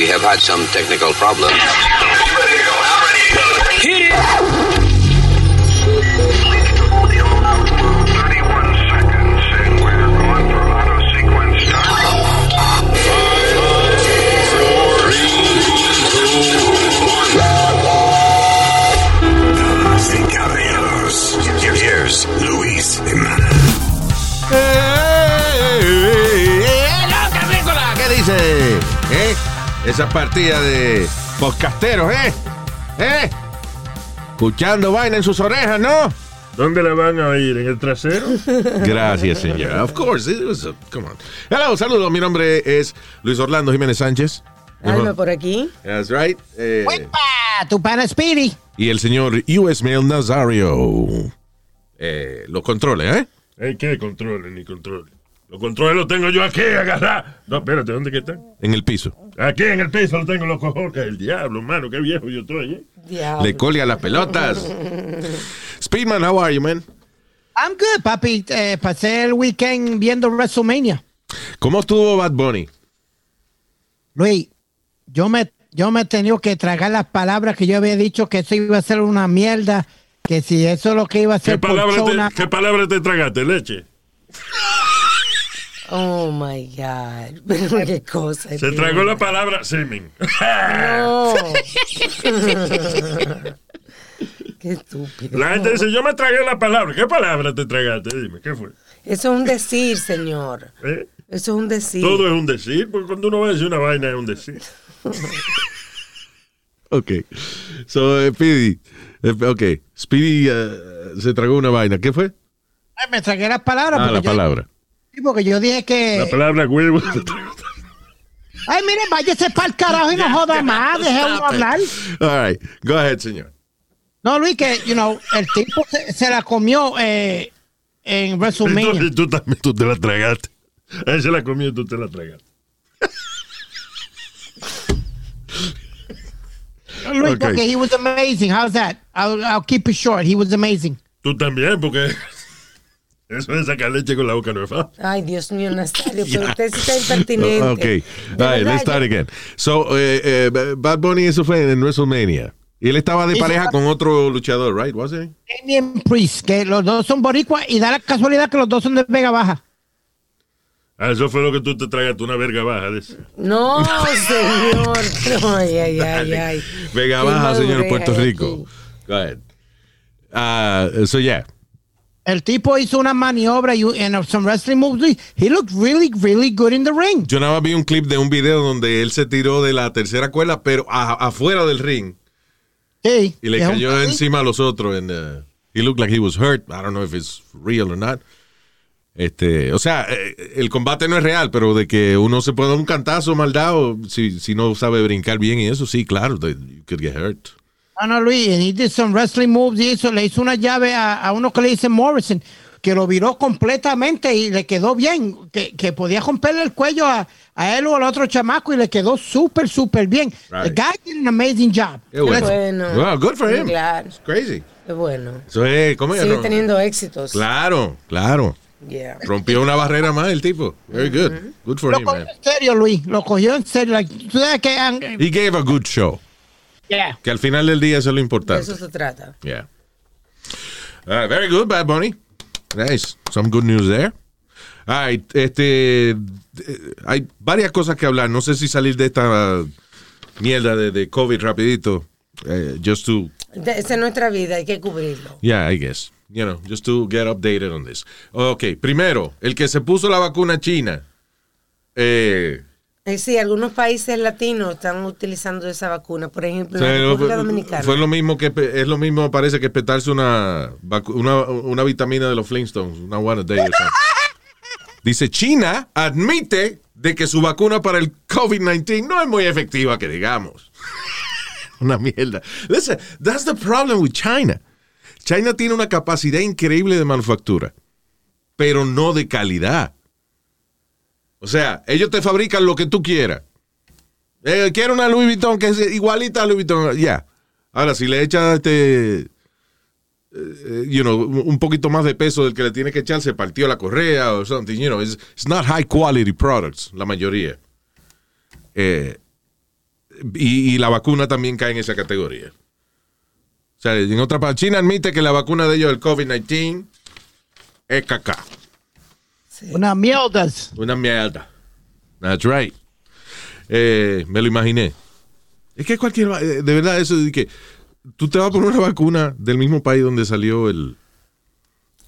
We have had some technical problems. Esa partida de podcasteros, ¿eh? ¿Eh? Escuchando vaina en sus orejas, ¿no? ¿Dónde la van a oír? ¿En el trasero? Gracias, señor. Of course. It was a- come on. Hello, saludos. Mi nombre es Luis Orlando Jiménez Sánchez. Alma por aquí. That's right. Eh, ¡Ah, tu pana Speedy! y el señor US Mail Nazario. Eh, los controles, ¿eh? Ey, ¿Qué controles ni controles? Los controles los tengo yo aquí, agarrar. No, espérate, ¿dónde que están? En el piso. Aquí en el piso lo tengo los cojones. El diablo, mano, qué viejo yo estoy, ¿eh? Diablo. Le colga las pelotas. Speedman, how are you, man? I'm good, papi. Eh, pasé el weekend viendo WrestleMania. ¿Cómo estuvo Bad Bunny? Luis, yo me, yo me he tenido que tragar las palabras que yo había dicho que eso iba a ser una mierda, que si eso es lo que iba a ¿Qué ser por palabra, show, te, na- ¿Qué palabra te tragaste? ¿Leche? Oh my God. Pero qué cosa. Se tragó la palabra semen. No. qué estúpido. La gente dice, yo me tragué la palabra. ¿Qué palabra te tragaste? Dime, ¿qué fue? Eso es un decir, señor. ¿Eh? Eso es un decir. Todo es un decir, porque cuando uno va a decir una vaina es un decir. Ok. So, eh, Speedy. eh, ok. Speedy se tragó una vaina. ¿Qué fue? Ay, me tragué las palabras. Ah, la yo- palabra. Sí, porque yo dije La que. palabra huevo. Ay, mire, váyase para el carajo y no joda más. Deje uno hablar. All right. Go ahead, señor. No, Luis, que, you know, el tipo se, se la comió eh, en WrestleMania. Entonces tú también tú te la tragaste. Él se la comió y tú te la tragaste. Luis, Okay. okay, he was amazing. How's that? I'll, I'll keep it short. He was amazing. Tú también, porque eso de sacar leche con la boca no es fácil. Ay, Dios mío, Nazario, pero usted sí está impertinente. Ok. All right, let's start again. So, eh, eh, Bad Bunny, eso fue en WrestleMania. Y él estaba de pareja con otro luchador, right? Was it? Damien Priest, que los dos son boricuas y da la casualidad que los dos son de Vega Baja. Ah, eso fue lo que tú te tragaste, una verga baja. de eso. No, señor. No, ay, ay, ay, ay. Vega Baja, señor, Puerto Rico. aquí. Go ahead. Uh, so, yeah. El tipo hizo una maniobra y en some wrestling moves. He looked really, really good in the ring. Yo nada más vi un clip de un video donde él se tiró de la tercera cuerda, pero a- afuera del ring. Sí. Y le un- cayó encima a los otros. And, uh, he looked like he was hurt. I don't know if it's real or not. Este, o sea, eh, el combate no es real, pero de que uno se puede dar un cantazo mal dado si, si no sabe brincar bien y eso, sí, claro, you could get hurt. No, no, Luis. And he did some wrestling moves y eso. Le hizo una llave a, a uno que le dice Morrison, que lo viró completamente y le quedó bien. Que, que podía romperle el cuello a, a él o al otro chamaco y le quedó súper, súper bien. The Right. guy did an amazing job. Qué bueno. Bueno. Wow, good for him. Claro. It's crazy. Qué bueno. Eso es, ¿cómo es? Sigue No, teniendo éxitos. Claro, claro. Yeah. Rompió una barrera más el tipo. Very good. Good for Lo him, cogió man. en serio, Luis. Lo cogió en serio. Like, tú sabes que... han- He gave a good show. Yeah. Que al final del día eso es lo De importante. eso se trata. Yeah. Right, very good, Bad Bunny. Nice. Some good news there. Right, este, eh, hay varias cosas que hablar. No sé si salir de esta mierda de, de COVID rapidito. eh, just to, De- Esa es nuestra vida, hay que cubrirlo. yeah, I guess. You know, just to get updated on this. Ok, primero, el que se puso la vacuna china. Eh, Eh, sí, algunos países latinos están utilizando esa vacuna. Por ejemplo, o sea, en la República Dominicana. fue lo mismo que es lo mismo parece que petarse una una, una vitamina de los Flintstones, una one a day or something. Dice China admite de que su vacuna para el COVID-19 no es muy efectiva, que digamos. una mierda. Listen, that's the problem with China. China tiene una capacidad increíble de manufactura, pero no de calidad. O sea, ellos te fabrican lo que tú quieras. Eh, quiero una Louis Vuitton que es igualita a Louis Vuitton. Ya. Ahora, si le echas este. eh, you know, un poquito más de peso del que le tiene que echar, se partió la correa o something. You know, it's, not high quality products, la mayoría. Eh, y, y la vacuna también cae en esa categoría. O sea, en otra parte, China admite que la vacuna de ellos del COVID-19 es caca. Una mierdas. Una mierda. That's right. Eh, me lo imaginé. Es que cualquier. eh, De verdad, eso de que tú te vas a poner una vacuna del mismo país donde salió el.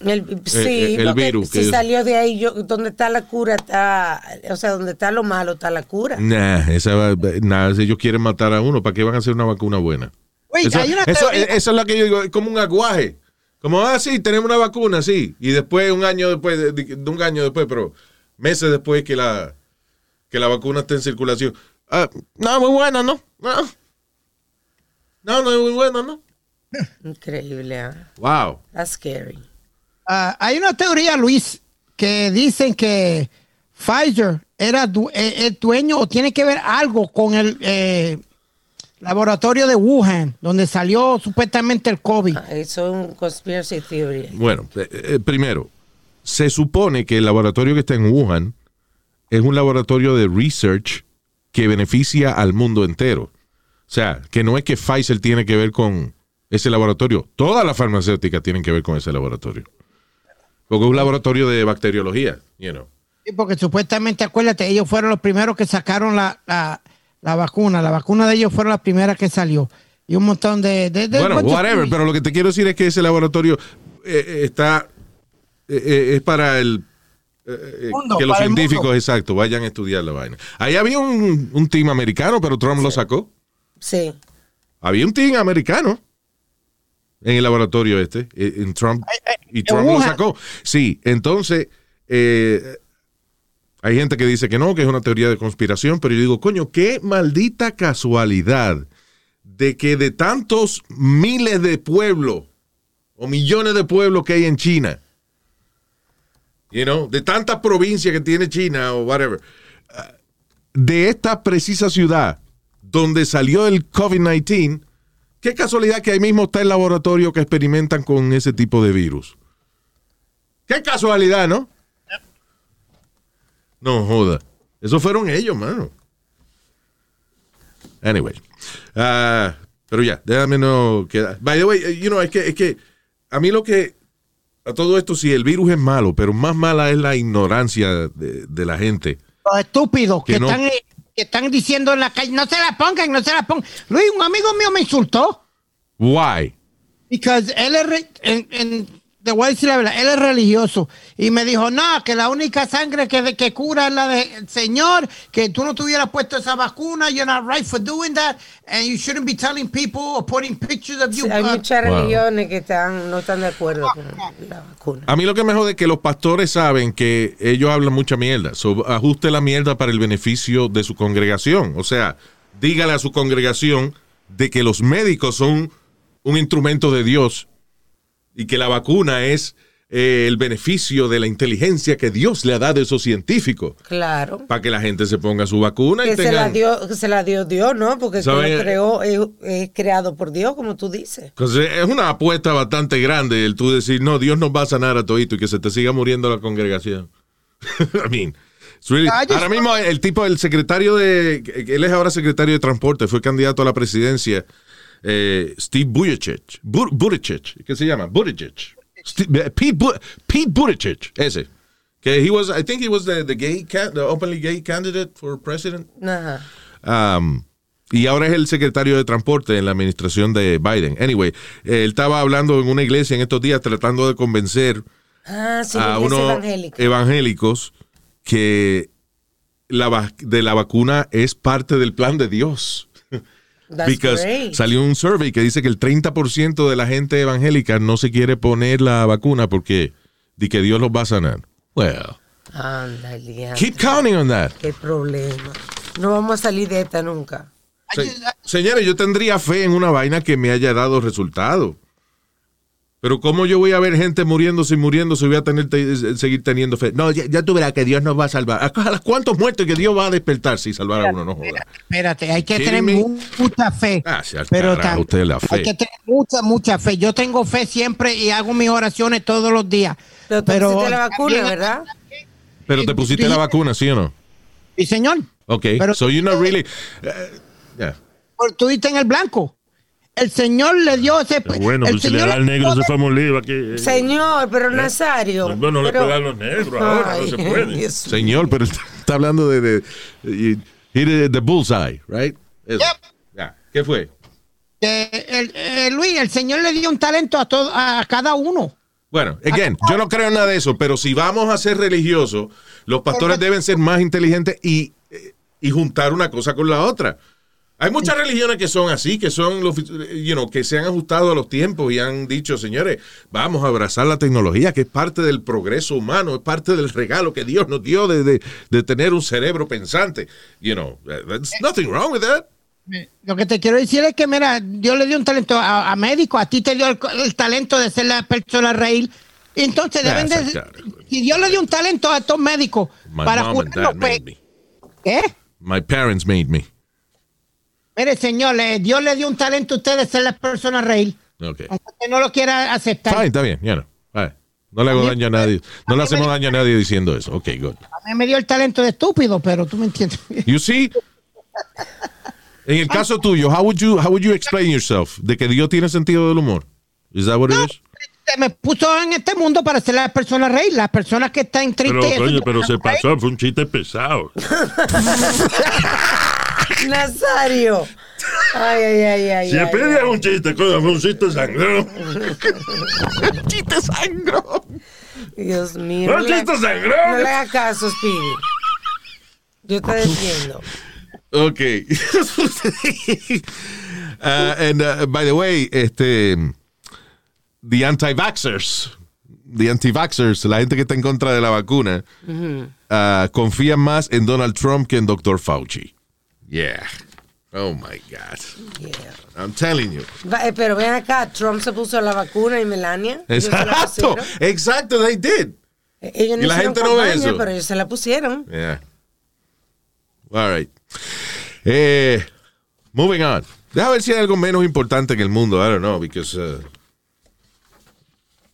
El, sí, eh, el porque virus, que si es- salió de ahí, yo, donde está la cura, está, o sea, donde está lo malo, está la cura. Nah, esa, va- nada, si ellos quieren matar a uno, ¿para qué van a hacer una vacuna buena? Hay una eso- es lo que yo digo, es como un aguaje. Como, ah, sí, tenemos una vacuna, sí. Y después, un año después, de, de un año después, pero meses después que la, que la vacuna esté en circulación. Ah, no, muy buena, ¿no? No, no, no es muy buena, ¿no? Increíble, ¿ah? Wow. That's scary. Ah, hay una teoría, Luis, que dicen que Pfizer era du- eh, es dueño o tiene que ver algo con el eh, laboratorio de Wuhan, donde salió supuestamente el COVID. Ah, Eso es un conspiracy theory. Bueno, eh, eh, primero, se supone que el laboratorio que está en Wuhan es un laboratorio de research que beneficia al mundo entero. O sea, que no es que Pfizer tiene que ver con ese laboratorio. Todas las farmacéuticas tienen que ver con ese laboratorio. Porque es un laboratorio de bacteriología, you know. Sí, porque supuestamente, acuérdate, ellos fueron los primeros que sacaron la, la- la vacuna. La vacuna de ellos fueron las primeras que salió. Y un montón de... de- de- Bueno, whatever, pero lo que te quiero decir es que ese laboratorio eh, eh, está eh, es para el eh, eh, Mundo, que los científicos, exacto, vayan a estudiar la vaina. Ahí había un, un team americano, pero Trump lo sacó. Sí. Había un team americano en el laboratorio este, en Trump, y Trump lo sacó. Sí, entonces eh, hay gente que dice que no, que es una teoría de conspiración, pero yo digo, coño, qué maldita casualidad de que de tantos miles de pueblos o millones de pueblos que hay en China, you know, de tantas provincias que tiene China o whatever, ah, de esta precisa ciudad donde salió el COVID-19, qué casualidad que ahí mismo está el laboratorio que experimentan con ese tipo de virus. Qué casualidad, ¿no? No joda. Eso fueron ellos, mano. Anyway. Ah, pero ya, déjame no quedar. By the way, eh, you know, es que, es que a mí lo que. A todo esto, sí, el virus es malo, pero más mala es la ignorancia de, de la gente. Los estúpidos Que que, no- están, eh, que están diciendo en la calle, no se la pongan, no se la pongan. Luis, un amigo mío me insultó. Why? Because él es, en- te voy a decir la verdad, él es religioso. Y me dijo, no, que la única sangre que, que cura es la del Señor, que tú no tuvieras puesto esa vacuna, you're not right for doing that, and you shouldn't be telling people or putting pictures of you. Sí, hay muchas Wow. religiones que están, no están de acuerdo con la vacuna. A mí lo que me jode es que los pastores saben que ellos hablan mucha mierda. So, ajuste la mierda para el beneficio de su congregación. O sea, dígale a su congregación de que los médicos son un instrumento de Dios y que la vacuna es eh, el beneficio de la inteligencia que Dios le ha dado a esos científicos Claro. para que la gente se ponga su vacuna y Que se la, tengan... dio, que se la dio Dios, ¿no? Porque que ¿Sabe? lo creó es, es creado por Dios, como tú dices. Entonces, es una apuesta bastante grande el tú decir, no, Dios nos va a sanar a todito y que se te siga muriendo la congregación. I mean, really- Ah, ahora mismo el tipo, el secretario de, él es ahora secretario de transporte, fue candidato a la presidencia, eh, Steve Buttigieg, Bu- Buttigieg, ¿qué se llama? Buttigieg. Steve- eh, Pete, Bu- Pete Buttigieg, ese. Que he was, I think he was the, the gay, the openly gay candidate for president. Ajá. Um, y ahora es el secretario de transporte en la administración de Biden. Anyway, él estaba hablando en una iglesia en estos días tratando de convencer Ah, sí, a unos evangélica. evangélicos que la, de la vacuna es parte del plan de Dios. Great. salió un survey que dice que el 30% de la gente evangélica no se quiere poner la vacuna porque de que Dios los va a sanar. Well, keep counting on that. Qué problema. No vamos a salir de esta nunca. Se- señores, yo tendría fe en una vaina que me haya dado resultado. Pero ¿cómo yo voy a ver gente muriéndose y muriéndose y voy a tener te- seguir teniendo fe? No, ya, ya tú verás que Dios nos va a salvar. ¿A las cuántos muertos que Dios va a despertar si salvar a uno? No joda. Espérate, hay que tener me? mucha fe. Al pero carajo, usted la fe. Hay que tener mucha, mucha fe. Yo tengo fe siempre y hago mis oraciones todos los días. Pero tú pusiste la vacuna, también- ¿verdad? Pero te pusiste la vacuna, ¿sí o no? Sí, señor. Ok, Pero- so you're not really... eh, Yeah. Por- Tú diste en el blanco. El Señor le dio ese. Bueno, el pues si le da al negro se fue lío aquí. eh. Señor, pero Nazario. No, no le pero- puede dar a los negros ahora, no se puede. Dios. Señor, pero está, está hablando de, de, de- bullseye, right? Eso. Yep. Ya. ¿Qué fue? el- eh, Luis, el Señor le dio un talento a, todo, a cada uno. Bueno, again, yo no creo en nada de eso, pero si vamos a ser religiosos, los pastores deben ser más inteligentes y, eh, y juntar una cosa con la otra. Hay muchas religiones que son así, que son, los, you know, que se han ajustado a los tiempos y han dicho, señores, vamos a abrazar la tecnología, que es parte del progreso humano, es parte del regalo que Dios nos dio de, de- de tener un cerebro pensante. You know, there's nothing wrong with that. Lo que te quiero decir es que, mira, Dios le dio un talento a, a médico, a ti te dio el, el talento de ser la persona. Y Entonces deben de. Si Dios le dio un talento a estos médicos My para curarlos, dad pues. ¿qué? My parents made me. Mire, señor, le- Dios le dio un talento a usted de ser la persona a reír. Okay. Aunque usted no lo quiera aceptar. Fine, está bien, ya no. Vale. No le hago daño a nadie. No le hacemos daño a nadie diciendo eso. Ok, good. A mí me dio el talento de estúpido, pero tú me entiendes. You see? En el caso tuyo, how would you how would you explain yourself? De que Dios tiene sentido del humor. Is that what it is? Se me puso en este mundo para ser la persona a reír. Las personas que están Pero, tristes. coño, pero se pasó, fue un chiste pesado. Nazario. Ay, ay, ay, ay. Si ay. un chiste, coño, fue un chiste sangrón. Chiste sangro. Dios mío. ¡Un No le, chiste no le sangrón! hagas caso, Speedy. Yo te defiendo. Okay. Uh, and uh, by the way, este the anti-vaxxers, the anti-vaxxers, la gente que está en contra de la vacuna, uh, confían más en Donald Trump que en Dr. Fauci. Yeah. Oh my God. Yeah. I'm telling you. Eh, pero ven acá, Trump se puso la vacuna y Melania. ellos se la Exacto. Exacto, they did. Eh, Ellos no Y la gente no ve campaña, eso. pero ellos se la pusieron. Yeah. All right. Eh, moving on. Deja ver si hay algo menos importante que el mundo. I don't know, because uh,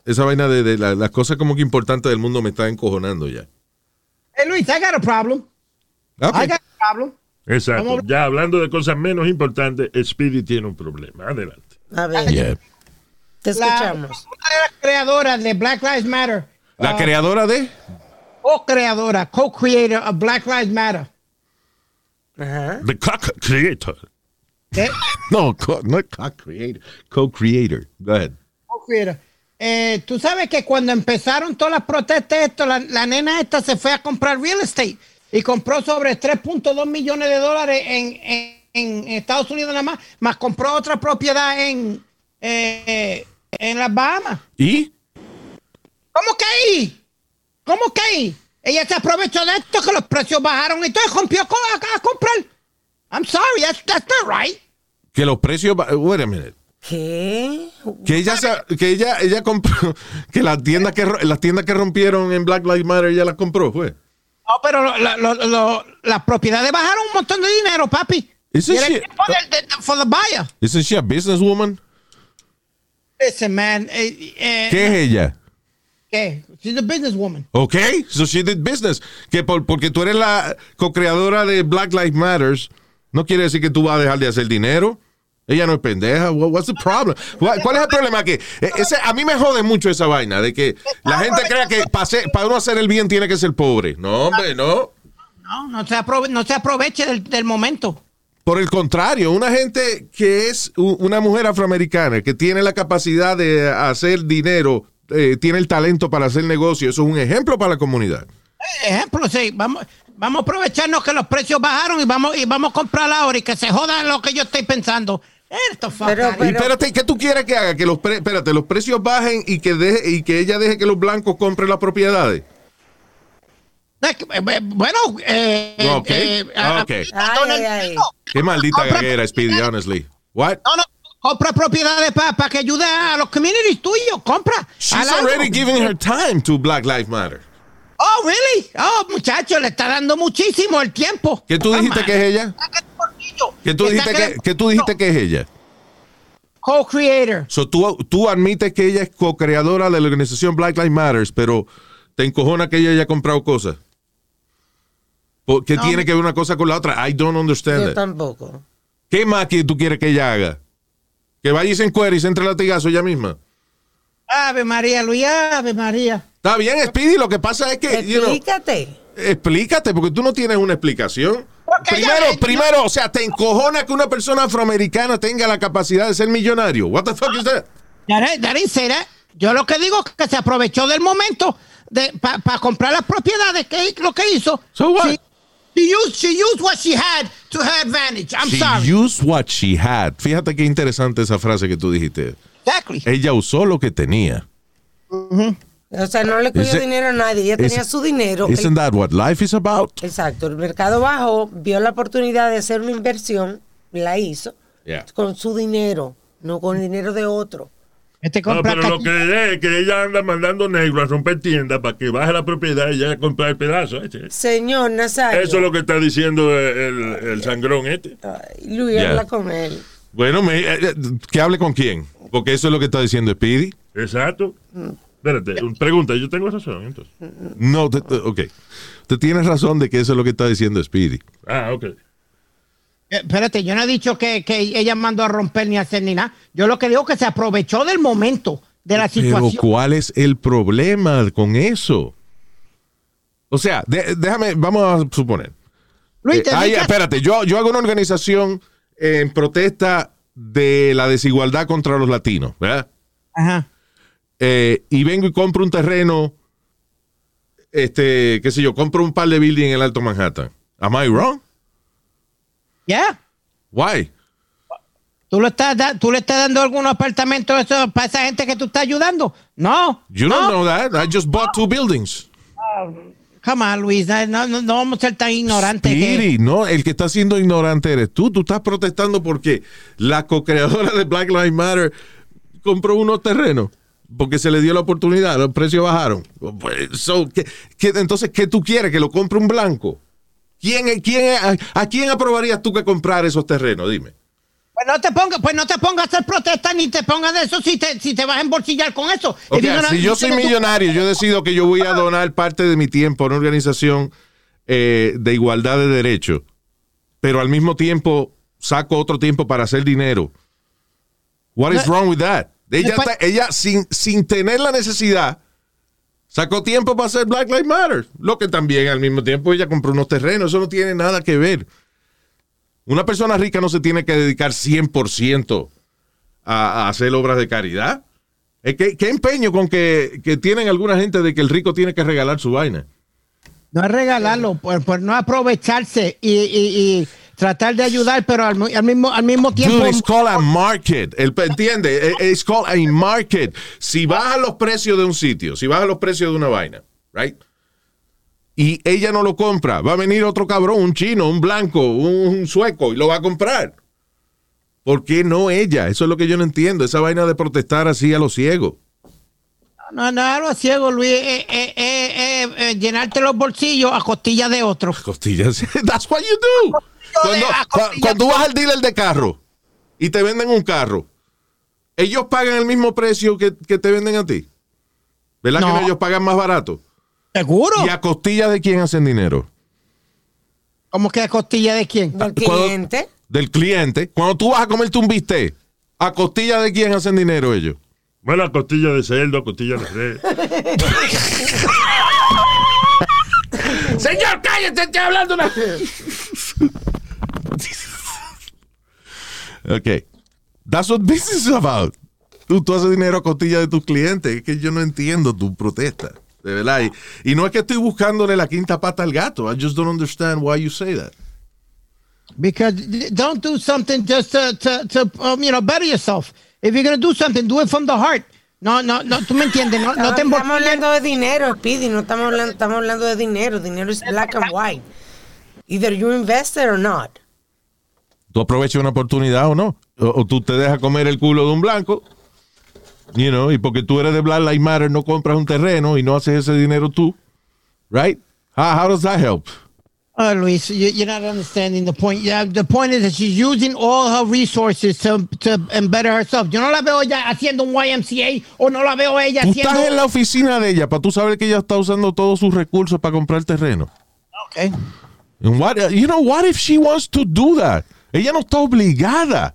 esa vaina de, de la- las cosas como que importantes del mundo me está encojonando ya. Hey, Luis, I got a problem. Okay. I got a problem. Exacto. Vamos- Ya hablando de cosas menos importantes, Speedy tiene un problema. Adelante. A ver, Yeah. te La, escuchamos. las creadoras de Black Lives Matter. La creadora de. Co-creadora, co-creator of Black Lives Matter. Ajá. The Cock Creator. ¿Qué? No, co- no co-creator. Co-creator. Go ahead. Co-creator. Eh, tú sabes que cuando empezaron todas las protestas, esto, la, la nena esta se fue a comprar real estate y compró sobre 3.2 millones de dólares en, en- en Estados Unidos nada más, más compró otra propiedad en, eh, en las Bahamas. ¿Y? ¿Cómo que ahí? ¿Cómo que ahí? Ella se aprovechó de esto, que los precios bajaron y todo, y rompió a, a comprar. I'm sorry, that's, that's not right. Que los precios. Wait a minute. ¿Qué? Que ella, que ella, ella compró. Que las tiendas que, las tiendas que rompieron en Black Lives Matter, ella las compró, fue. No, pero lo- lo- lo- las propiedades bajaron un montón de dinero, papi. Isn't she- for the buyer. Isn't she a businesswoman? Listen, man. eh, eh, ¿Qué es ella? ¿Qué? She's a businesswoman. Ok, so she did business. Que por- porque tú eres la co-creadora de Black Lives Matters, no quiere decir que tú vas a dejar de hacer dinero. Ella no es pendeja. What- what's the problem? ¿Cuál es el problema? Que eh, ese, a mí me jode mucho esa vaina de que la gente crea que para uno hacer el bien tiene que ser pobre. No, hombre, no. No, no se, aprove- no se aproveche del, del momento. Por el contrario, una gente que es una mujer afroamericana que tiene la capacidad de hacer dinero, eh, tiene el talento para hacer negocio, eso es un ejemplo para la comunidad. Ejemplo, sí. Vamos, vamos a aprovecharnos que los precios bajaron y vamos, y vamos a comprar ahora y que se jodan lo que yo estoy pensando. Esto Pero- out. Y pero- espérate, ¿qué tú quieres que haga? Que los, pre- espérate, los precios bajen y que, deje, y que ella deje que los blancos compren las propiedades. Eh, eh, Bueno, eh, eh, Ok, eh, a- ok. a- Ay, ay, Qué maldita gaguera, Speedy, honestly. What? No, no, compra propiedades para que ayude a los communities tuyos. Compra. She's already giving her time to Black Lives Matter. Oh, really? Oh, muchacho, le está dando muchísimo el tiempo. ¿Qué tú dijiste que es ella? ¿Qué tú dijiste que, que tú dijiste que es ella? Co-creator. So, tú, tú admites que ella es co-creadora de la organización Black Lives Matters, pero te encojona que ella haya comprado cosas. ¿Por- ¿Qué No, tiene me- que ver una cosa con la otra? I don't understand Yo it. tampoco. ¿Qué más que tú quieres que ella haga? Que vaya y se encuere y se entre latigazo ella misma. Ave María, Luis, Ave María. Está bien, Speedy, lo que pasa es que... you know, Explícate. explícate, porque tú no tienes una explicación. Primero, primero, o sea, te encojona que una persona afroamericana tenga la capacidad de ser millonario. What the fuck is that? That. Yo lo que digo es que se aprovechó del momento para comprar las propiedades, que es lo que hizo. So what? She, she used, she used what she had to her advantage. I'm She sorry. used what she had. Fíjate qué interesante esa frase que tú dijiste. exactly. Ella usó lo que tenía. O sea, no le cogió dinero a nadie. Ella tenía su dinero. El- Isn't that what life is about? exacto. El mercado bajó, vio la oportunidad de hacer una inversión, la hizo Yeah. con su dinero, no con el dinero de otro. Este No, compra pero lo que es que ella anda mandando negro a romper tiendas para que baje la propiedad y ella comprar el pedazo. ese. Señor Nazario. Eso es lo que está diciendo el, el sangrón este. Ay, Luis, Yeah. habla con él. Bueno, me- eh, eh, que hable con quién. Porque eso es lo que está diciendo Speedy. Exacto. Espérate, un- pregunta, yo tengo razón entonces. No, te- te- ok. Te tienes razón de que eso es lo que está diciendo Speedy. Ah, ok. Eh, Espérate, yo no he dicho que, que ella mandó a romper ni a hacer ni nada. Yo lo que digo es que se aprovechó del momento de la Pero situación. ¿cuál es el problema con eso? O sea, de- déjame, vamos a suponer. Luis, Eh, espérate, yo, yo hago una organización en protesta de la desigualdad contra los latinos, ¿verdad? Ajá. Eh, y vengo y compro un terreno, este, qué sé yo, compro un par de buildings en el Alto Manhattan. Am I wrong? Yeah. Why? ¿Tú, le estás ¿Tú le estás dando algún apartamento a eso- para esa gente que tú estás ayudando? No. You no. don't know that. I just bought two buildings. Come on, Luis. No, no, no vamos a ser tan ignorantes. que- Speedy, no, el que está siendo ignorante eres tú. Tú estás protestando porque la co-creadora de Black Lives Matter compró unos terrenos porque se le dio la oportunidad, los precios bajaron. Pues, so, ¿qué- qué- entonces, ¿qué tú quieres? ¿Que lo compre un blanco? ¿Quién, quién, a, a quién aprobarías tú que comprar esos terrenos? Dime. Pues no te pongas, pues no te pongas a hacer protesta ni te pongas de eso si te, si te vas a embolsillar con eso. Si yo soy millonario, yo decido que yo voy a donar parte de mi tiempo a una organización eh, de igualdad de derechos, pero al mismo tiempo saco otro tiempo para hacer dinero. What is wrong with that? Ella, Después- está- ella sin, sin tener la necesidad, sacó tiempo para hacer Black Lives Matter. Lo que también al mismo tiempo ella compró unos terrenos. Eso no tiene nada que ver. Una persona rica no se tiene que dedicar 100% a, a hacer obras de caridad. Que, ¿Qué empeño con que, que tienen alguna gente de que el rico tiene que regalar su vaina? No es regalarlo, por, por no aprovecharse y, y- y tratar de ayudar, pero al, mismo, al mismo tiempo. Dude, it's called a market. El, ¿Entiende? Eh, It's called a market. Si bajan los precios de un sitio, si bajan los precios de una vaina, right? Y ella no lo compra, va a venir otro cabrón, un chino, un blanco, un, un sueco, y lo va a comprar. ¿Por qué no ella? Eso es lo que yo no entiendo. Esa vaina de protestar así a los ciegos. No, no, algo ciego, Luis, eh, eh, eh, eh, eh, llenarte los bolsillos a costillas de otro. Costillas. That's what you do. Cuando, a vas al dealer de carro y te venden un carro, ellos pagan el mismo precio que, que te venden a ti. ¿Verdad No. que no, ellos pagan más barato? ¿Seguro? ¿Y a costilla de quién hacen dinero? ¿Cómo que a costilla de quién? Del Cuando- cliente. Del cliente. Cuando tú vas a comerte un bistec, ¿a costilla de quién hacen dinero ellos? Bueno, costilla de cerdo, costilla de res. Señor, cállate, estoy hablando una... ok. That's what business is about. Tú, tú haces dinero a costilla de tus clientes. Es que yo no entiendo tu protesta. De verdad. Y, y no es que estoy buscándole la quinta pata al gato. I just don't understand why you say that. Because don't do something just to, to, to um, you know, better yourself. If you're going to do something, do it from the heart. No, no, no, tú me entiendes, no, no te estamos hablando de dinero, Speedy, no estamos hablando, estamos hablando de dinero. Dinero es black and white. Either you invest it or not. Tú aprovechas una oportunidad o no. O, o tú te dejas comer el culo de un blanco. You know, y porque tú eres de Black Lives Matter, no compras un terreno y no haces ese dinero tú. Right? How, how does that help? Oh, Luis, you, you're not understanding the point. Yeah, the point is that she's using all her resources to, to better herself. Yo no la veo ella haciendo un YMCA o no la veo ella Tú haciendo. estás en la oficina de ella para tú saber que ella está usando todos sus recursos para comprar terreno. Okay. And what, you know, what if she wants to do that? Ella no está obligada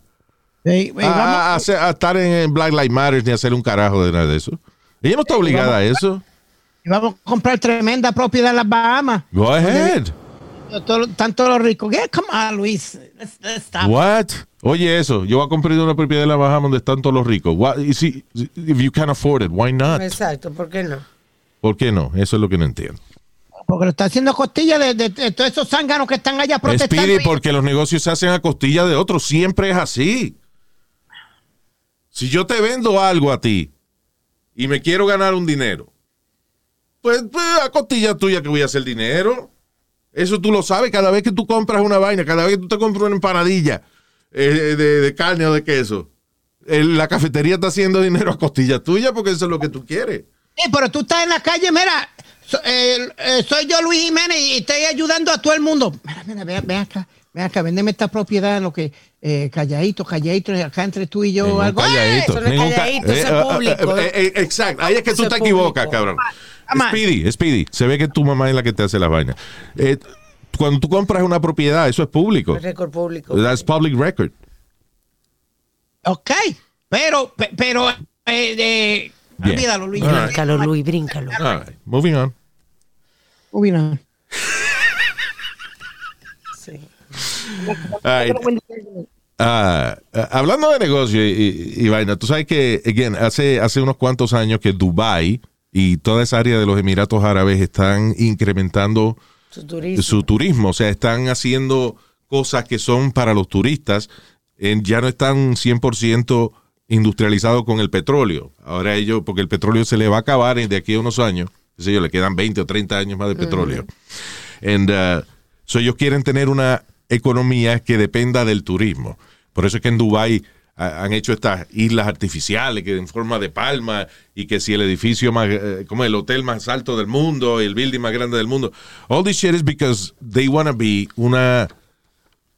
a, a a estar en Black Lives Matter ni a hacer un carajo de nada de eso. Ella no está obligada a eso. vamos a comprar tremenda propiedad en las Bahamas. Go ahead. Tanto los ricos. Yeah, come on, Luis. Let's, let's stop. What? Oye, eso. Yo voy a comprar una propiedad en la Bahamas donde están todos los ricos. What- y si, if you can afford it, why not? Exacto, ¿por qué no? ¿Por qué no? Eso es lo que no entiendo. Porque lo está haciendo a costilla de, de- de todos esos zánganos que están allá protestando. Speedy, porque los negocios se hacen a costilla de otros. Siempre es así. Si yo te vendo algo a ti y me quiero ganar un dinero, pues, pues, a costilla tuya que voy a hacer dinero. Eso tú lo sabes cada vez que tú compras una vaina, cada vez que tú te compras una empanadilla eh, de, de carne o de queso. la cafetería está haciendo dinero a costilla tuya porque eso es lo que tú quieres. Sí, pero tú estás en la calle, mira, so- eh, eh, soy yo Luis Jiménez y estoy ayudando a todo el mundo. Mira, mira, ven, ven acá, ven acá, vendeme esta propiedad en lo que eh, calladito, calladito, acá entre tú y yo Ningún algo. calladito, eso no es ningún ca- calladito, eso es ah, ah, público. eh, eh, exacto, ahí es que tú te es equivocas, cabrón. Speedy, Speedy, se ve que tu mamá es la que te hace las vainas. Eh, cuando tú compras una propiedad, eso es público. El récord público. That's public record. Ok, pero, pe- pero, eh, eh, Bien. olvídalo, Luis. All right. Bríncalo, Luis, bríncalo. All right, moving on. Olvídalo. Sí. All right. Ah, ah, hablando de negocio y, y- y vaina, tú sabes que, again, hace, hace unos cuantos años que Dubai y toda esa área de los Emiratos Árabes están incrementando Su turismo. su turismo, o sea, están haciendo cosas que son para los turistas, eh, ya no están 100% industrializados con el petróleo. Ahora ellos, porque el petróleo se le va a acabar de aquí a unos años, qué sé yo, le quedan 20 o 30 años más de petróleo. And, uh, so ellos quieren tener una economía que dependa del turismo. Por eso es que en Dubái han hecho estas islas artificiales que en forma de palma y que si el edificio más, eh, como el hotel más alto del mundo, el building más grande del mundo. All this shit is because they want to be una,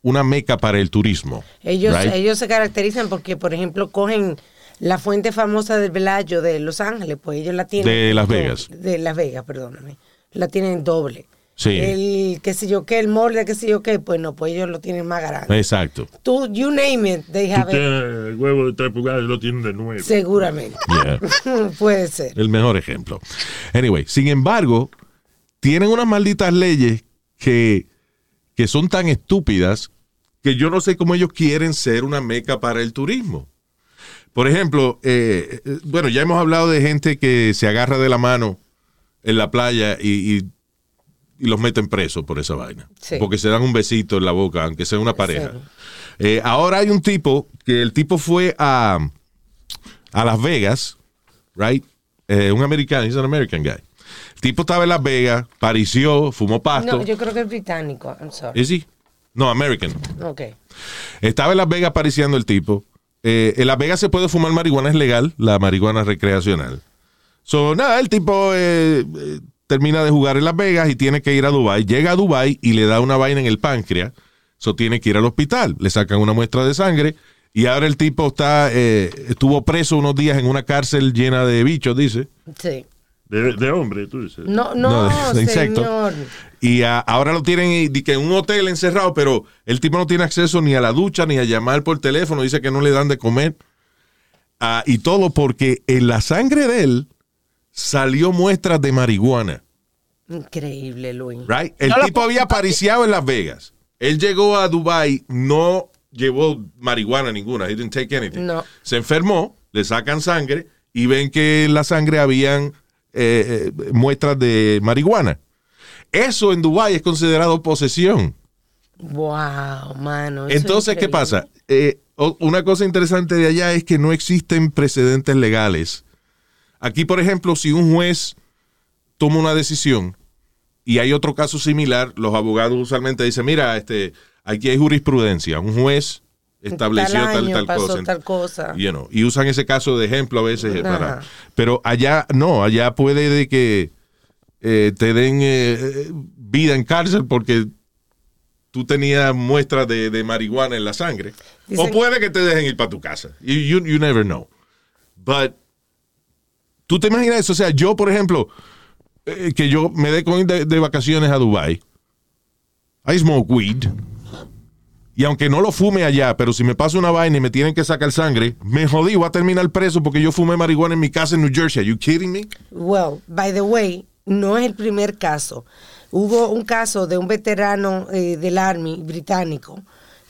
una meca para el turismo. Ellos, right? ellos se caracterizan porque, por ejemplo, cogen la fuente famosa del Velayo de Los Ángeles, pues ellos la tienen. De Las Vegas. De Las Vegas, perdóname. La tienen doble. Sí. El qué sé yo qué, el molde, qué sé yo qué, pues no, pues ellos lo tienen más grande. Exacto. Tú, you name it, they Tú have it. el huevo de tres pulgadas lo tienen de nueve. Seguramente. Yeah. Puede ser. El mejor ejemplo. Anyway, sin embargo, tienen unas malditas leyes que, que son tan estúpidas que yo no sé cómo ellos quieren ser una meca para el turismo. Por ejemplo, eh, eh, bueno, ya hemos hablado de gente que se agarra de la mano en la playa y, y- y los meten presos por esa vaina. Sí. Porque se dan un besito en la boca, aunque sea una pareja. Sí. Eh, ahora hay un tipo que el tipo fue a, a Las Vegas, right? Eh, un americano, he's an American guy. El tipo estaba en Las Vegas, parició, fumó pasto. No, yo creo que es británico. I'm sorry. ¿Es he? No, American. Ok. Estaba en Las Vegas pariciando el tipo. Eh, en Las Vegas se puede fumar marihuana, es legal, la marihuana recreacional. So, nada, el tipo eh, eh, termina de jugar en Las Vegas y tiene que ir a Dubai. Llega a Dubai y le da una vaina en el páncreas. So, tiene que ir al hospital. Le sacan una muestra de sangre y ahora el tipo está eh, estuvo preso unos días en una cárcel llena de bichos, dice. Sí. De, de hombre, tú dices. No, no, No, de- de insecto. señor. Y ah, ahora lo tienen y- di que en un hotel encerrado, pero el tipo no tiene acceso ni a la ducha ni a llamar por teléfono. Dice que no le dan de comer. Ah, y todo porque en la sangre de él salió muestras de marihuana. Increíble, Luis. Right? El No tipo había apariciado en Las Vegas. Él llegó a Dubai, no llevó marihuana ninguna. He didn't take anything. No. Se enfermó, le sacan sangre y ven que en la sangre habían eh, eh, muestras de marihuana. Eso en Dubai es considerado posesión. Wow, mano. Entonces, ¿qué pasa? Eh, una cosa interesante de allá es que no existen precedentes legales. Aquí, por ejemplo, si un juez toma una decisión y hay otro caso similar, los abogados usualmente dicen, mira, este, aquí hay jurisprudencia, un juez estableció Tal tal, año tal, pasó cosa. tal cosa. You know, y usan ese caso de ejemplo a veces. eh, para- pero allá no, allá puede de que eh, te den eh, vida en cárcel porque tú tenías muestras de, de marihuana en la sangre. Dicen- o puede que te dejen ir para tu casa. You, you, you never know. But, ¿tú te imaginas eso? O sea, yo, por ejemplo, eh, que yo me dé de, de vacaciones a Dubai. I smoke weed. Y aunque no lo fume allá, pero si me pasa una vaina y me tienen que sacar sangre, me jodí, voy a terminar preso porque yo fumé marihuana en mi casa en New Jersey. Are you kidding me? Well, by the way, no es el primer caso. Hubo un caso de un veterano eh, del Army británico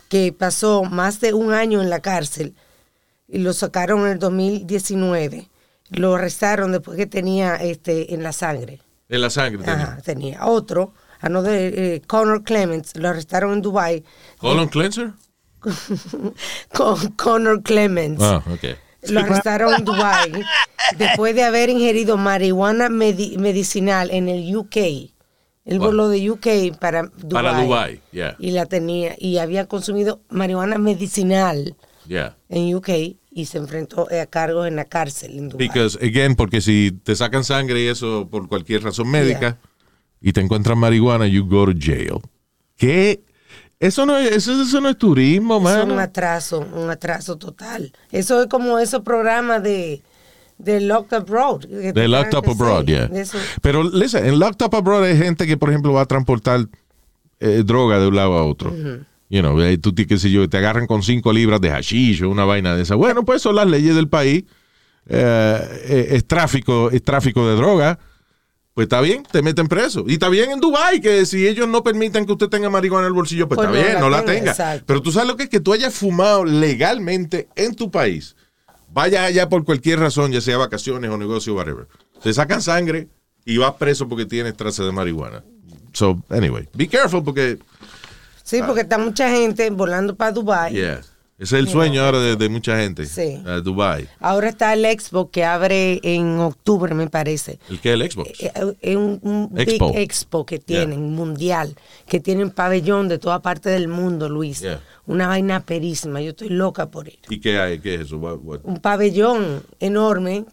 que pasó más de un año en la cárcel y lo sacaron en el 2019. Lo arrestaron después que tenía este en la sangre. En la sangre. tenía. Ajá, tenía otro, another, eh, Connor Clements, lo arrestaron en Dubai Colon cleanser? con Connor Clements. Ah, ok. Lo arrestaron en Dubai después de haber ingerido marihuana medi- medicinal en el UK. Él Wow. voló de UK para Dubai. Para Dubai, yeah. Y la tenía, y había consumido marihuana medicinal Yeah. en UK y se enfrentó a cargos en la cárcel en Dubai. Because, again, porque si te sacan sangre y eso por cualquier razón médica y te encuentran marihuana, you go to jail. ¿Qué? Eso no es, eso, eso no es turismo, es mano. un atraso, un atraso total. Eso es como esos programas de, de Locked Up Road. que te De Locked Up Abroad, yeah. Pero, listen, en Locked Up Abroad hay gente que, por ejemplo, va a transportar eh, droga de un lado a otro. You know, tú, qué sé yo, te agarran con cinco libras de hashish o una vaina de esa. Bueno, pues son las leyes del país. Eh, eh, es tráfico, es tráfico de droga. Pues está bien, te meten preso. Y está bien en Dubai que si ellos no permiten que usted tenga marihuana en el bolsillo, pues, Pues está no bien, la no la tenga, exacto. Pero tú sabes lo que es que tú hayas fumado legalmente en tu país. Vaya allá por cualquier razón, ya sea vacaciones o negocio, whatever. Te sacan sangre y vas preso porque tienes trazas de marihuana. So, anyway, be careful porque, Sí, porque está mucha gente volando para Dubai. yeah, ese es el sueño ahora de, de mucha gente. Sí. Dubai. Ahora está el Expo que abre en octubre, me parece. ¿El qué? El Xbox. Eh, eh, Es un, big Expo. que tienen, mundial, que tienen pabellón de toda parte del mundo, Luis. Yeah. Una vaina perísima, yo estoy loca por ir. ¿Y qué hay? ¿Qué es eso? What- what? Un pabellón enorme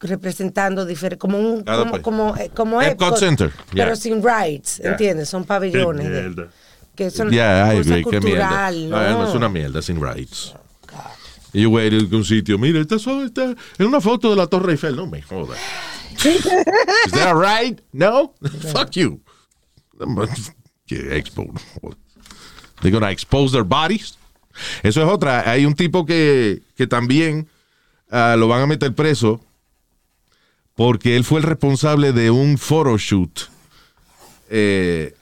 representando diferentes, como un, Cada como, país. como, eh, como Epcot Center, pero yeah. sin rides, Yeah. ¿entiendes? Son pabellones. Que son Yeah, mierda. cultural, Ah, ¿no? es una mierda, sin rights. Y yo voy a ir a un sitio, mira, esta solo está en una foto de la Torre Eiffel. No me jodas. Is that ride? No? Fuck you. Yeah, expo. They're gonna expose their bodies. Eso es otra. Hay un tipo que, que también ah, lo van a meter preso porque él fue el responsable de un photoshoot eh,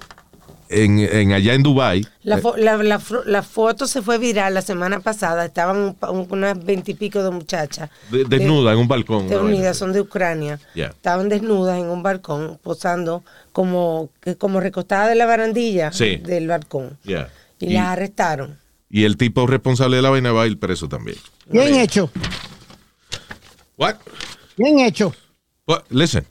en, en allá en Dubai. La, fo- la, la fro- la foto se fue viral la semana pasada. Estaban un pa- un- unas veintipico de muchachas. De- desnuda en un balcón. De unidas, son de Ucrania. Yeah. Estaban desnudas en un balcón, posando como, que- como recostadas de la barandilla Sí. del balcón. Yeah. Y, Y, las arrestaron. y el tipo responsable de la vaina va a ir preso también. Bien hecho, What? bien hecho. What? Listen.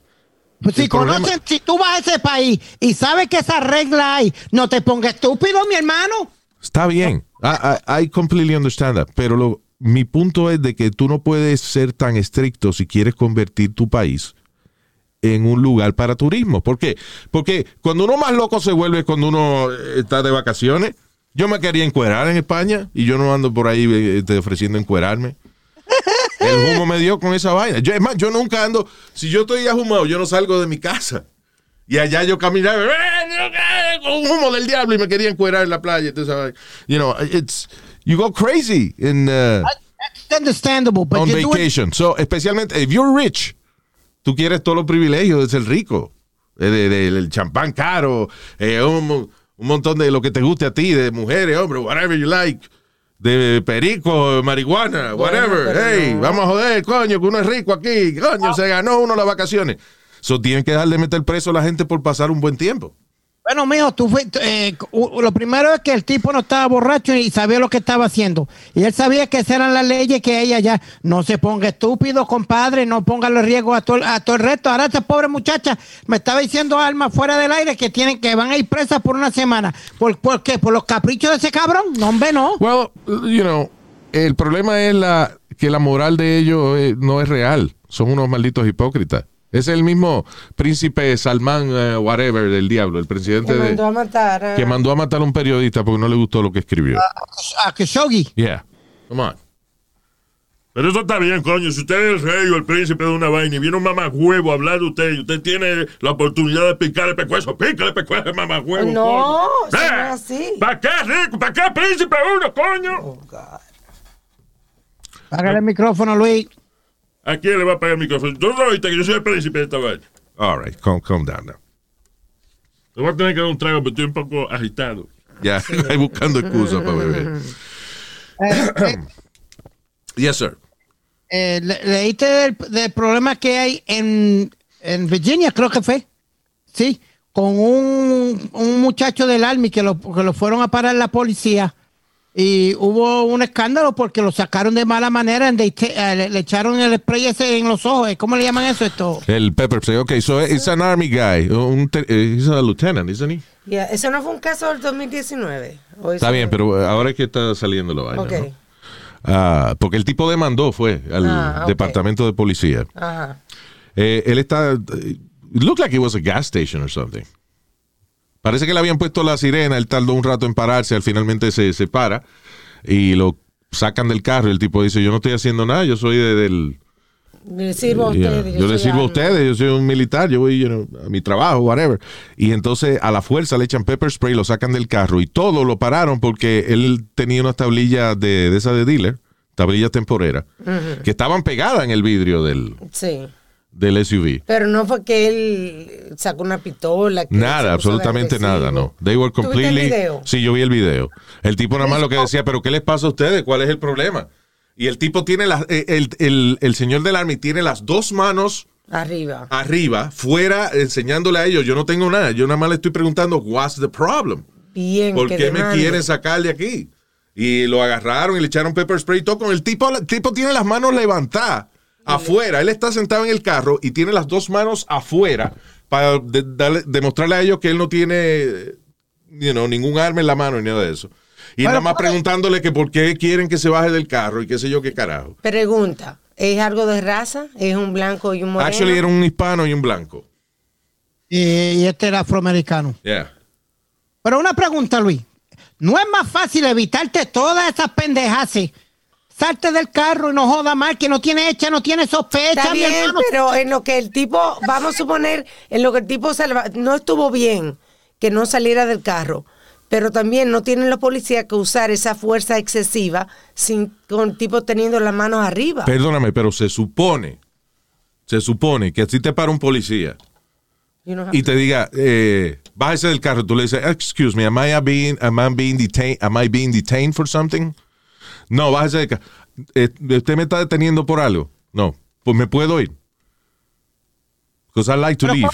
Pues si problema- conocen, si tú vas a ese país y sabes que esa regla hay, no te pongas estúpido, mi hermano. Está bien. I, I- I completely understand that. Pero lo, mi punto es de que tú no puedes ser tan estricto si quieres convertir tu país en un lugar para turismo. ¿Por qué? Porque cuando uno más loco se vuelve cuando uno eh, está de vacaciones. Yo me quería encuerar en España y yo no ando por ahí eh, te ofreciendo encuerarme. El humo me dio con esa vaina. Yo, es más, yo nunca ando. Si yo estoy ahumado, yo no salgo de mi casa. Y allá yo caminaba "Eh, con humo del diablo y me quería encuerar en la playa. Entonces, you know, it's you go crazy in uh, It's understandable, but on vacation. So, especialmente if you're rich, tú quieres todos los privilegios de ser rico, Eh, del champán caro, eh, un, un montón de lo que te guste a ti, de mujeres, hombres, whatever you like. De perico, marihuana, whatever. hey, no. vamos a joder, coño, que uno es rico aquí. Coño, se ganó uno las vacaciones. So, tienen que dejar de meter preso a la gente por pasar un buen tiempo. Bueno, mijo, tú fuiste, eh, lo primero es que el tipo no estaba borracho y sabía lo que estaba haciendo. Y él sabía que esas eran las leyes que ella ya no se ponga estúpido, compadre, no ponga los riesgos a todo, a todo el resto. Ahora esta pobre muchacha me estaba diciendo Alma fuera del aire que tienen que van a ir presas por una semana. ¿Por, por qué? ¿Por los caprichos de ese cabrón? No, hombre, no. Well, you know, el problema es la que la moral de ellos eh, no es real. Son unos malditos hipócritas. Es el mismo príncipe Salman, eh, whatever, del diablo, el presidente Que de- mandó a matar a- que mandó a matar a un periodista porque no le gustó lo que escribió. A Khashoggi. Yeah. Come on. Pero eso está bien, coño. Si usted es el rey o el príncipe de una vaina y viene un mamagüevo a hablar de usted y usted tiene la oportunidad de picarle pecuezo, pícale pecuezo, mamagüevo. No, coño. no Eh, es así. ¿Para qué rico? ¿Para qué príncipe uno, coño? Oh, God. Págale el micrófono, Luis. ¿A quién le va a pagar el micrófono? Tú no oíste que yo soy el príncipe de esta vaina. All right, calm, calm down now. Te voy a tener que dar un trago, pero estoy un poco agitado. Ya, estoy buscando excusas para beber. Yes, sir. Eh, le- ¿Leíste del, del problema que hay en, en Virginia, creo que fue? Sí, con un, un muchacho del Army que lo, que lo fueron a parar la policía y hubo un escándalo porque lo sacaron de mala manera, and they ta- eh, le, le echaron el spray ese en los ojos. ¿Cómo le llaman eso? Esto? El pepper spray. Okay, so it's an army guy. Un te- eh, he's a lieutenant, isn't he? Ya, ¿Eso no fue un caso del 2019? ¿O Está bien, pero ahora es que está saliendo la vaina. Ok. ¿no? Ah, porque el tipo demandó fue al Ah, ok. departamento de policía. Ajá. Eh, él está. It looked like it was a gas station or something. Parece que le habían puesto la sirena, él tardó un rato en pararse, al finalmente se, se para y lo sacan del carro. y El tipo dice: Yo no estoy haciendo nada, yo soy de- del. Le sirvo a ustedes. Yo, le soy sirvo a ustedes, yo soy un militar, yo voy you know, a mi trabajo, whatever. Y entonces a la fuerza le echan pepper spray, lo sacan del carro y todo lo pararon porque él tenía unas tablillas de, de esa de dealer, tablillas temporeras, que estaban pegadas en el vidrio del, Sí. Del SUV. Pero no fue que él sacó una pistola. que Nada, absolutamente nada, no. They were ¿Tú viste el completely. video? Sí, yo vi el video. El tipo nada más lo que decía, pero ¿qué les pasa a ustedes? ¿Cuál es el problema? Y el tipo tiene las, eh, el, el, el señor del Army tiene las dos manos Arriba. arriba, fuera, enseñándole a ellos, yo no tengo nada, yo nada más le estoy preguntando, what's the problem? Bien. ¿Por qué me quieren sacar de aquí? Y lo agarraron y le echaron pepper spray y todo con el tipo, el tipo tiene las manos levantadas afuera, él está sentado en el carro y tiene las dos manos afuera para de- demostrarle a ellos que él no tiene you know, ningún arma en la mano ni nada de eso. Y nada más ¿cuál- preguntándole que por qué quieren que se baje del carro y qué sé yo qué carajo. Pregunta. ¿Es algo de raza? ¿Es un blanco y un moreno? Actually era un hispano y un blanco. Y, y este era afroamericano. Yeah. Pero una pregunta, Luis. ¿No es más fácil evitarte todas esas pendejas? Salte del carro y no joda mal, que no tiene hecha, no tiene sospecha, Está mi bien, hermano. pero en lo que el tipo, vamos a suponer, en lo que el tipo salva- no estuvo bien que no saliera del carro, pero también no tienen los policías que usar esa fuerza excesiva sin con el tipo teniendo las manos arriba. Perdóname, pero se supone, se supone que si te para un policía You know how- y te diga, eh, bájese del carro, tú le dices, excuse me, am I being, am I being detained, am I being detained for something? No, bájese del carro. Eh, ¿Usted me está deteniendo por algo? No, pues me puedo ir. Because I like to Pero, leave.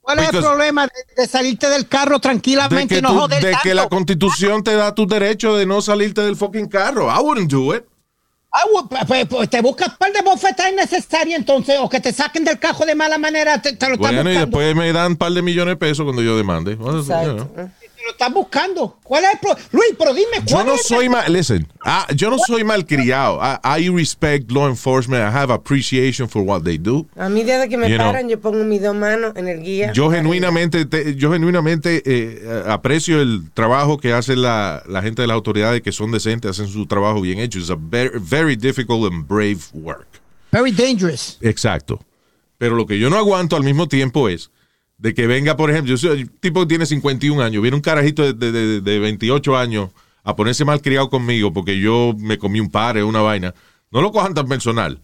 ¿Cuál es el problema de, de salirte del carro De tranquilamente que, y no tú- joder de que la constitución te da tu derecho de no salirte del fucking carro. I wouldn't do it. Ah, bueno, pues, pues, pues, te buscas un par de bofetas innecesarias entonces, o que te saquen del cajo de mala manera, te, te lo Bueno, y buscando. después me dan un par de millones de pesos cuando yo demande. Well, know. Lo estás buscando. ¿Cuál es el problema? Luis, pero dime, Yo ¿cuál no es el- soy mal, listen, ah, yo no soy mal criado. I, I respect law enforcement. I have appreciation for what they do. A mí desde que me You know. paran, yo pongo mis dos manos en el guía. Yo genuinamente, te- yo genuinamente eh, aprecio el trabajo que hace la, la gente de las autoridades que son decentes, hacen su trabajo bien hecho. It's a very, very difficult and brave work. Very dangerous. Exacto. Pero lo que yo no aguanto al mismo tiempo es de que venga, por ejemplo, yo soy el tipo que tiene 51 años, viene un carajito de, de- de- de 28 años a ponerse mal criado conmigo porque yo me comí un par una vaina. No lo cojan tan personal.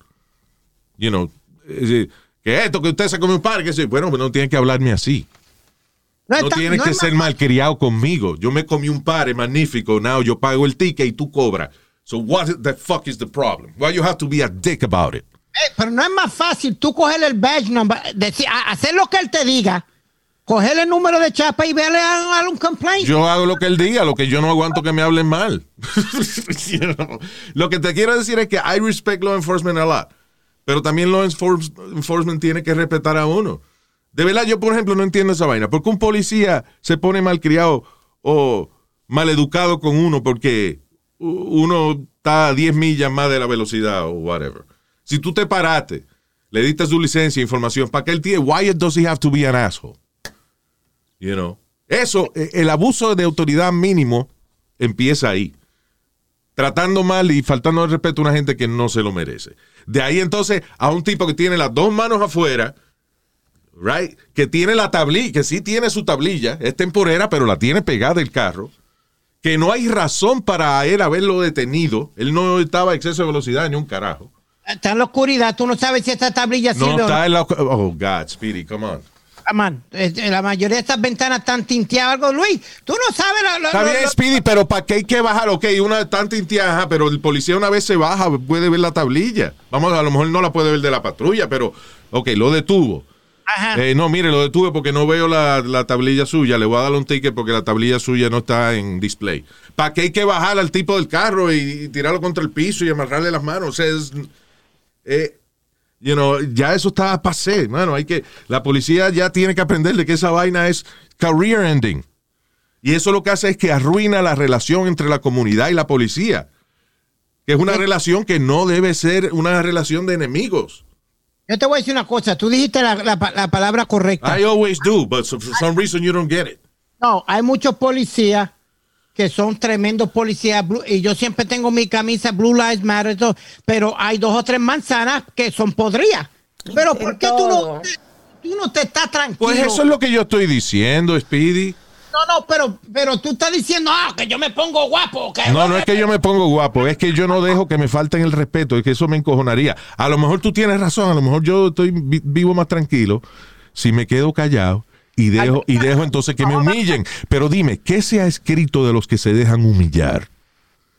You know, que esto, que usted se comió un par, que sí. Bueno, pues no tiene que hablarme así. No tienes no que ser más- malcriado conmigo. Yo me comí un par, magnífico. Now yo pago el ticket y tú cobras. So what the fuck is the problem? Why you have to be a dick about it? Eh, pero no es más fácil tú coger el badge number, decir, hacer lo que él te diga, coger el número de chapa y verle a, un complaint. Yo hago lo que él diga, lo que yo no aguanto que me hablen mal. Lo que te quiero decir es que I respect law enforcement a lot, pero también law enfor- enforcement tiene que respetar a uno. De verdad, yo por ejemplo no entiendo esa vaina. ¿Por qué un policía se pone malcriado o maleducado con uno porque uno está a 10 millas más de la velocidad o whatever? Si tú te paraste, le diste su licencia, información, ¿para qué él tiene? Why does he have to be an asshole? You know. Eso, eh, el abuso de autoridad mínimo empieza ahí. tratando mal y faltando el respeto a una gente que no se lo merece. De ahí entonces a un tipo que tiene las dos manos afuera, right, que tiene la tablilla, que sí tiene su tablilla, es temporera, pero la tiene pegada el carro, que no hay razón para él haberlo detenido. Él no estaba a exceso de velocidad ni un carajo. Está en la oscuridad, tú no sabes si esta tablilla No sirve o está no. en la... Oh, God, Speedy, come on. Man, eh, la mayoría de estas ventanas están tinteadas. Algo, Luis, tú no sabes lo, lo- Está bien, lo- Speedy, pero ¿para qué hay que bajar? Ok, una tan tinteada, pero el policía una vez se baja, puede ver la tablilla. Vamos, a lo mejor no la puede ver de la patrulla, pero, ok, lo detuvo. Ajá. Eh, no, mire, lo detuve porque no veo la, la tablilla suya. Le voy a dar un ticket porque la tablilla suya no está en display. ¿Para qué hay que bajar al tipo del carro y, y tirarlo contra el piso y amarrarle las manos? O sea, es, eh, you know, ya eso está a pasé, mano. Hay que, la policía ya tiene que aprender de que esa vaina es career ending. Y eso lo que hace es que arruina la relación entre la comunidad y la policía. Que es una relación que no debe ser una relación de enemigos. Yo te voy a decir una cosa. Tú dijiste la, la pa- la palabra correcta. I always do, but for some reason you don't get it. No, hay muchos policías que son tremendos policías blue- y yo siempre tengo mi camisa Blue Lives Matter, pero hay dos o tres manzanas que son podridas. Pero ¿por qué tú no, tú no te estás tranquilo? Pues eso es lo que yo estoy diciendo, Speedy. No, no, pero, pero tú estás diciendo, ah, que yo me pongo guapo. Que No, no es que yo me pongo guapo, es que yo no dejo que me falten el respeto, es que eso me encojonaría. A lo mejor tú tienes razón, a lo mejor yo estoy vi- vivo más tranquilo si me quedo callado y dejo, y dejo entonces que me humillen. Pero dime, ¿qué se ha escrito de los que se dejan humillar?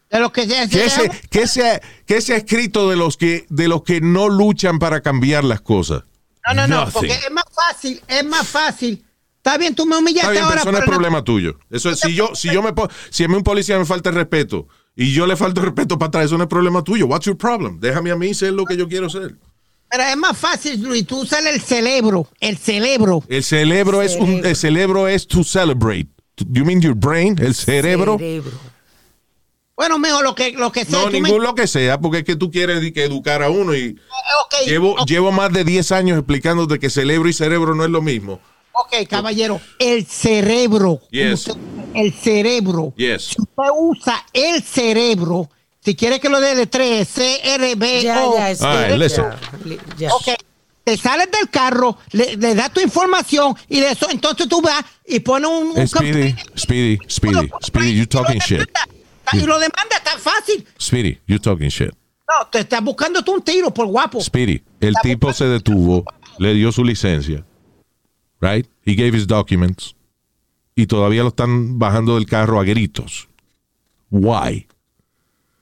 De lo que sea. ¿Qué se, qué se ha, qué se ha escrito de los que de los que no luchan para cambiar las cosas? No, no, no, Nothing. porque es más fácil, es más fácil. Está bien, tú me humillaste Está bien, ahora. eso no es problema tuyo. Eso es, si yo, si yo me si a mí un policía me falta el respeto y yo le falto el respeto para atrás, eso no es problema tuyo. What's your problem? Déjame a mí ser lo que yo quiero ser. Pero es más fácil, Luis, tú usas el cerebro, el cerebro. El cerebro es un, el cerebro es to celebrate. You mean your brain? El cerebro. Cerebro. Bueno, mejor lo que, lo que sea. No, me- ningún lo que sea, porque es que tú quieres que educar a uno y Eh, ok, llevo, llevo más de 10 años explicándote que cerebro y cerebro no es lo mismo. ok, caballero, el cerebro. Yes. usted- el cerebro. Yes. Si usted usa el cerebro, si quiere que lo dé de tres, C-R-B-O. Ya, ya, es All right, listen. ya, ya. Ok. Te sales del carro, le, le das tu información y de eso, entonces tú vas y pones un. un Speedy, Speedy, Speedy, Speedy, you talking shit. Y lo demanda tan fácil. Speedy, you talking shit. No, te estás buscando tú un tiro por guapo. Speedy, el tipo se detuvo, le dio su licencia, right? He gave his documents y todavía lo están bajando del carro a gritos. Why?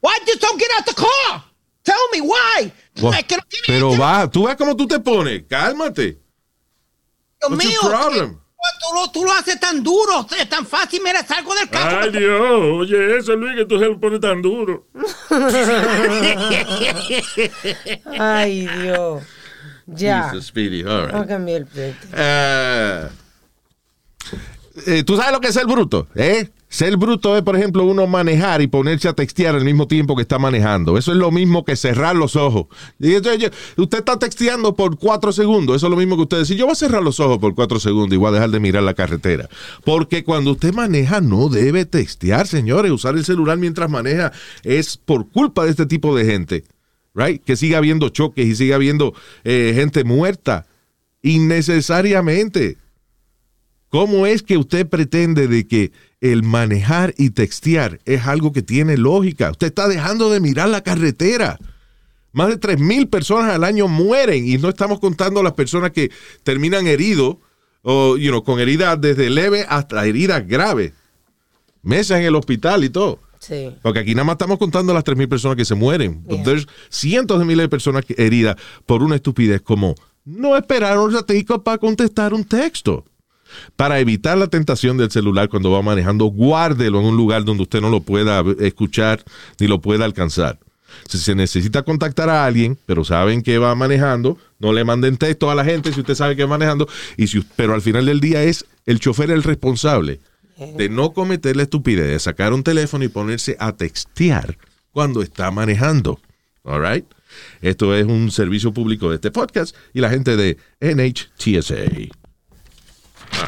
Why just don't get out the car? Tell me why. Well, Es que no tiene- pero va, tú ves cómo tú te pones, cálmate. Dios what's mío, your problem? Tú lo, tú lo haces tan duro, es tan fácil. Mira, salgo del carro. Ay, Dios, oye, eso, Luis, que tú se lo pones tan duro. Ay, Dios. Ya. Jesus, Speedy, all right. Cambiar el eh, ¿Tú sabes lo que es ser bruto? ¿Eh? Ser bruto es, por ejemplo, uno manejar y ponerse a textear al mismo tiempo que está manejando. Eso es lo mismo que cerrar los ojos. Y usted está texteando por cuatro segundos. Eso es lo mismo que usted decir. Yo voy a cerrar los ojos por cuatro segundos y voy a dejar de mirar la carretera. Porque cuando usted maneja, no debe textear, señores. Usar el celular mientras maneja es por culpa de este tipo de gente. Right? Que siga habiendo choques y siga habiendo eh, gente muerta innecesariamente. ¿Cómo es que usted pretende de que el manejar y textear es algo que tiene lógica? Usted está dejando de mirar la carretera. Más de 3.000 personas al año mueren y no estamos contando las personas que terminan heridos o you know, con heridas desde leve hasta heridas graves. Meses en el hospital y todo. Sí. Porque aquí nada más estamos contando las 3.000 personas que se mueren. Yeah. There's cientos de miles de personas heridas por una estupidez como no esperar un ratico para contestar un texto. Para evitar la tentación del celular cuando va manejando, guárdelo en un lugar donde usted no lo pueda escuchar ni lo pueda alcanzar. Si se necesita contactar a alguien, pero saben que va manejando, no le manden texto a la gente si usted sabe que va manejando. Y si, pero al final del día es el chofer el responsable de no cometer la estupidez de sacar un teléfono y ponerse a textear cuando está manejando. All right? Esto es un servicio público de este podcast y la gente de NHTSA.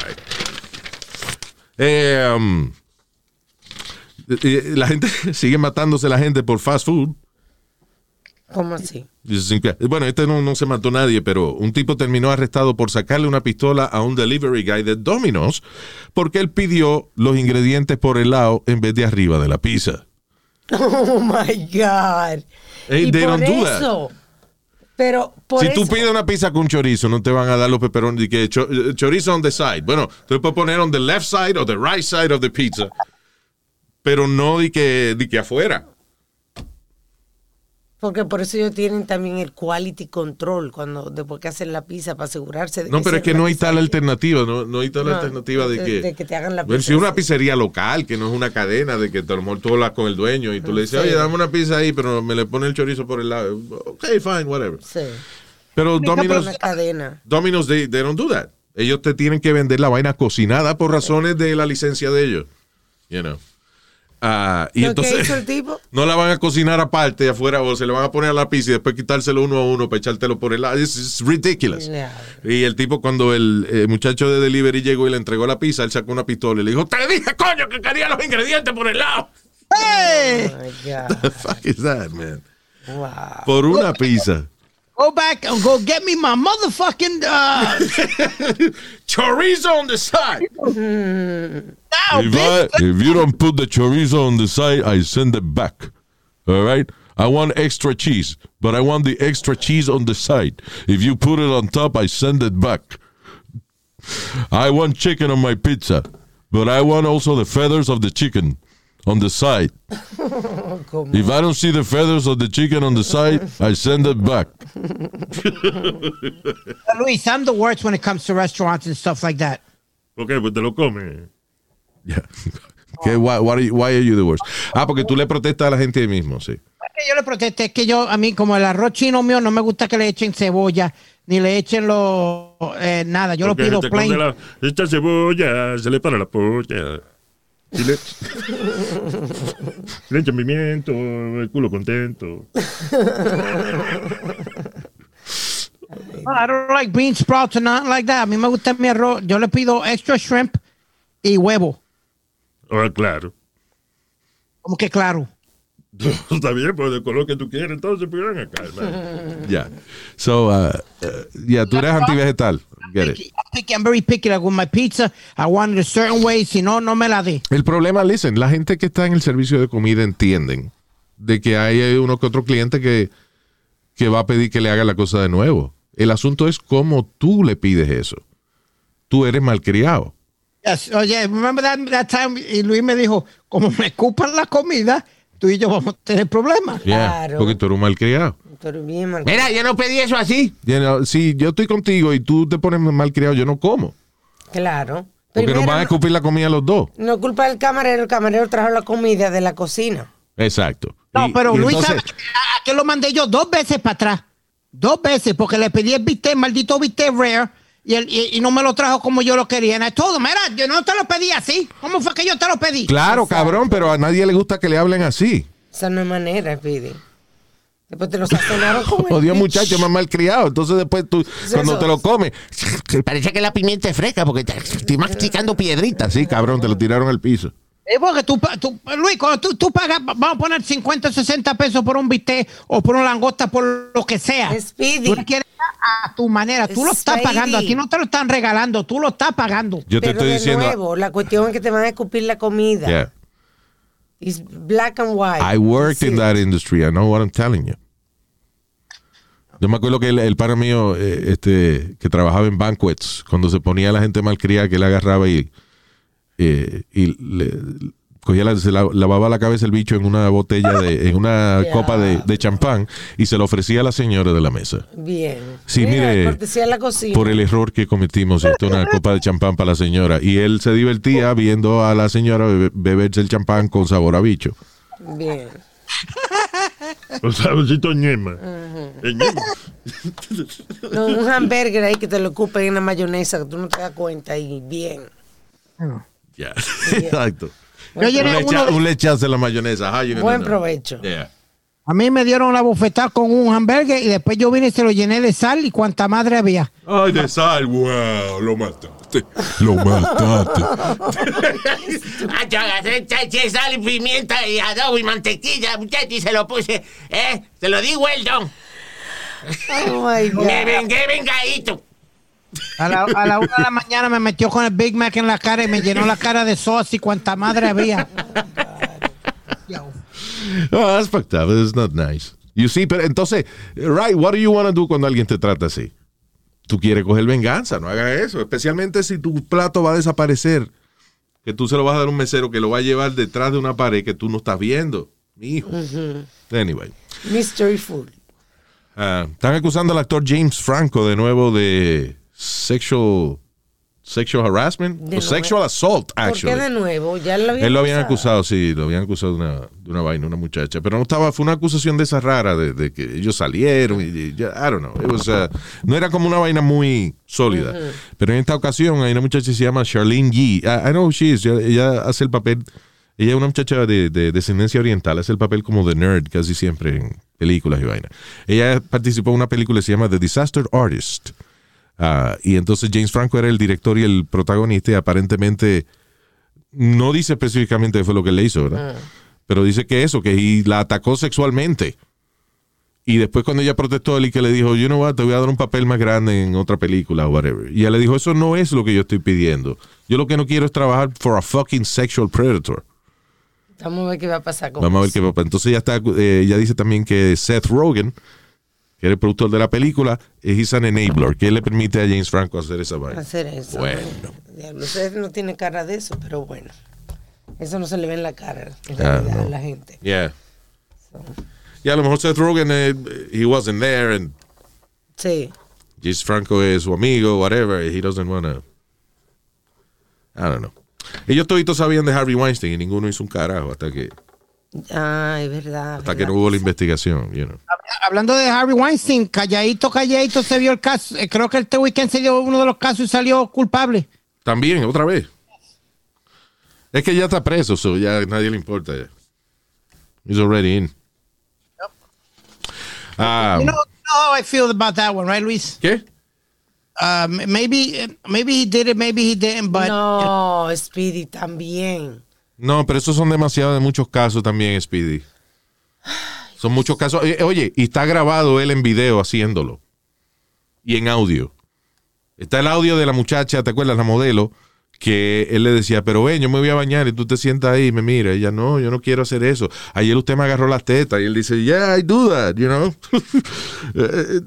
Right. Eh, um, la gente sigue matándose la gente por fast food. ¿Cómo así? Bueno, este no, no se mató nadie, pero un tipo terminó arrestado por sacarle una pistola a un delivery guy de Domino's porque él pidió los ingredientes por el lado en vez de arriba de la pizza. Oh my God. Hey, y they por don't do that. Pero por si eso. tú pides una pizza con chorizo, no te van a dar los peperones y que eh, chorizo on the side. Bueno, tú puedes poner on the left side o the right side of the pizza, pero no di que, di que afuera. Porque por eso ellos tienen también el quality control cuando después que hacen la pizza para asegurarse de No, pero es que no hay tal alternativa, no, no hay tal No, alternativa de de- que... de que te hagan la pizza si es una pizzería local, que no es una cadena, de que a lo mejor tú hablas con el dueño y tú le dices, Sí. oye, dame una pizza ahí, pero me le pone el chorizo por el lado. Ok, fine, whatever. Sí. Pero Domino's. Domino's they, they don't do that. Ellos te tienen que vender la vaina cocinada por razones de la licencia de ellos. You know. Ah, y ¿Lo entonces que hizo el tipo? no la van a cocinar aparte afuera o se le van a poner a la pizza y después quitárselo uno a uno para echártelo por el lado. It's, it's ridiculous. Y el tipo cuando el eh, muchacho de delivery llegó y le entregó la pizza, él sacó una pistola y le dijo, te dije, coño, que quería los ingredientes por el lado. Hey, Oh my God. The fuck is that, man? Wow. Por una pizza. go back and go get me my motherfucking uh, Chorizo on the side. Now, If, bitch. I, if you don't put the chorizo on the side, I send it back. All right? I want extra cheese, but I want the extra cheese on the side. If you put it on top, I send it back. I want chicken on my pizza, but I want also the feathers of the chicken on the side. If I don't see the feathers of the chicken on the side, I send it back. Luis, I'm the worst when it comes to restaurants and stuff like that. Ok, but te lo comes. Yeah. ¿Qué? why, why are you, why are you the worst? Ah, porque tú le protestas a la gente mismo, sí. Es que yo le protesté, es que yo, a mí, como el arroz chino mío, no me gusta que le echen cebolla, ni le echen lo, eh, nada. Yo Porque lo pido plain. congela esta cebolla, se le para la polla. Y le, le echan pimiento, el culo contento. No, I don't like bean sprouts or nothing like that. A mí me gusta mi arroz. Yo le pido extra shrimp y huevo. Ah, claro. Como que claro. Está bien, pues del color que tú quieres, entonces, pues ven acá. Ya. So, uh, uh, yeah, tú eres antivegetal. Get it. I'm very picky. Like with my pizza, I want it a certain way. Si no, no me la dé. El problema, listen, la gente que está en el servicio de comida entienden de que hay uno que otro cliente que, que va a pedir que le haga la cosa de nuevo. El asunto es cómo tú le pides eso. Tú eres malcriado. Yes. Oye, remember that, that time? Y Luis me dijo, como me ocupan la comida, tú y yo vamos a tener problemas. Yeah, Claro. Porque tú eres un malcriado. Bien. Mira, yo no pedí eso así. si yo estoy contigo y tú te pones malcriado, yo no como. Claro. Porque Primero, nos van a escupir la comida los dos. no culpa del camarero, el camarero trajo la comida de la cocina. Exacto. No, Y- pero y Luis entonces- sabe que- a que lo mandé yo dos veces para atrás. Dos veces, porque le pedí el bistec, maldito bistec rare, y, él- y, y no me lo trajo como yo lo quería. Y todo, mira, yo no te lo pedí así. ¿Cómo fue que yo te lo pedí? Claro, cabrón, pero a nadie le gusta que le hablen así. Esa no es manera, Pidi. Después te lo sazonaron con el bicho. muchacho, más malcriado. Entonces después tú, cuando eso. te lo comes, parece que la pimienta es fresca porque te estoy masticando piedritas. Sí, cabrón, te lo tiraron al piso. Es porque tú, tú- Luis, cuando tú, tú pagas, vamos a poner 50 o 60 pesos por un bistec o por una langosta, por lo que sea. Speedy. Tú le quieres a tu manera, tú lo estás Speedy. pagando, aquí no te lo están regalando, tú lo estás pagando. Yo te Pero estoy de diciendo. nuevo, la cuestión es que te van a escupir la comida. Yeah. It's black and white. I worked Sí. in that industry. I know what I'm telling you. Yo me acuerdo que el, el pana mío, eh, este, que trabajaba en banquets, cuando se ponía la gente malcriada, que él agarraba y, eh, y le, cogía la- se la- lavaba la cabeza el bicho en una botella de, en una copa de, de champán y se lo ofrecía a la señora de la mesa. Bien. Sí, Mira, mire, la cocina. Por el error que cometimos, esto una copa de champán para la señora. Y él se divertía viendo a la señora bebe- beberse el champán con sabor a bicho. Bien. O saborcito ñema. No, un hamburger ahí que te lo ocupen en la mayonesa, que tú no te das cuenta y bien. Ya, exacto. Yo llené Un, uno lecha- de- un lechazo de la mayonesa. Buen provecho. Yeah. A mí me dieron la bofetada con un hamburger y después yo vine y se lo llené de sal y cuanta madre había. Ay, de sal, wow, lo mata. mataste. Lo mataste. Ah, yo agarré sal y pimienta y adobo y mantequilla, muchacho, y se lo puse. ¿Eh? Se lo di Weldon. Oh my God. Me vengué vengadito. A la, a la una de la mañana me metió con el Big Mac en la cara y me llenó la cara de sos y cuanta madre había. Oh, that's fucked up. It's not nice. You see, pero entonces, right, what do you want to do cuando alguien te trata así? Tú quieres coger venganza, no hagas eso. Especialmente si tu plato va a desaparecer. Que tú se lo vas a dar a un mesero que lo va a llevar detrás de una pared que tú no estás viendo. Mi hijo. Anyway. Mystery food. Ah, están acusando al actor James Franco de nuevo de sexual, sexual harassment. De o sexual assault, ¿Por actually. qué de nuevo? Ya lo habían Él lo habían acusado. acusado, sí, lo habían acusado de una, de una vaina, una muchacha. Pero no estaba, fue una acusación de esa rara, de, de que ellos salieron y, ya, I don't know. It was, uh, no era como una vaina muy sólida. Pero en esta ocasión hay una muchacha que se llama Charlene Yee. I, I know who she is. Ella, ella hace el papel, ella es una muchacha de, de descendencia oriental, hace el papel como de nerd casi siempre en películas y vaina. Ella participó en una película que se llama The Disaster Artist. Ah, y entonces James Franco era el director y el protagonista y aparentemente no dice específicamente fue lo que le hizo, ¿verdad? Pero dice que eso, que la atacó sexualmente. Y después cuando ella protestó, él y que le dijo, you know what, te voy a dar un papel más grande en otra película o whatever. Y ella le dijo, eso no es lo que yo estoy pidiendo. Yo lo que no quiero es trabajar for a fucking sexual predator. Vamos a ver qué va a pasar con Vamos a ver qué pasa. Entonces ella, está, eh, ella dice también que Seth Rogen, que era el productor de la película, es an enabler, que le permite a James Franco hacer esa vaina. hacer eso. Bueno. Diablo, usted no tiene cara de eso, pero bueno. Eso no se le ve en la cara, en Ah, realidad, no. a la gente. Yeah. Y a lo mejor Seth Rogen, eh, he wasn't there, and Sí. James Franco es su amigo, whatever, he doesn't wanna. I don't know. Ellos toditos sabían de Harvey Weinstein y ninguno hizo un carajo hasta que, Ah, es verdad. hasta que no hubo la investigación, you know. Hablando de Harvey Weinstein, calladito, calladito se vio el caso. Eh, Creo que este weekend se dio uno de los casos y salió culpable. También, otra vez. Es que ya está preso, so ya a nadie le importa. ya. He's already in. Ah, You know, you know how I feel about that one, right, Luis? ¿Qué? Uh, m- maybe, maybe he did it, maybe he didn't, but No, Speedy también. No, pero esos son demasiados de muchos casos también, Speedy. Son muchos casos. Eh, Oye, y está grabado él en video haciéndolo. Y en audio. Está el audio de la muchacha, ¿te acuerdas? La modelo, que él le decía, pero ven, yo me voy a bañar y tú te sientas ahí y me mira. Ella, no, yo no quiero hacer eso. Ayer usted me agarró las tetas. Y él dice, yeah, I do that, you know. Eh,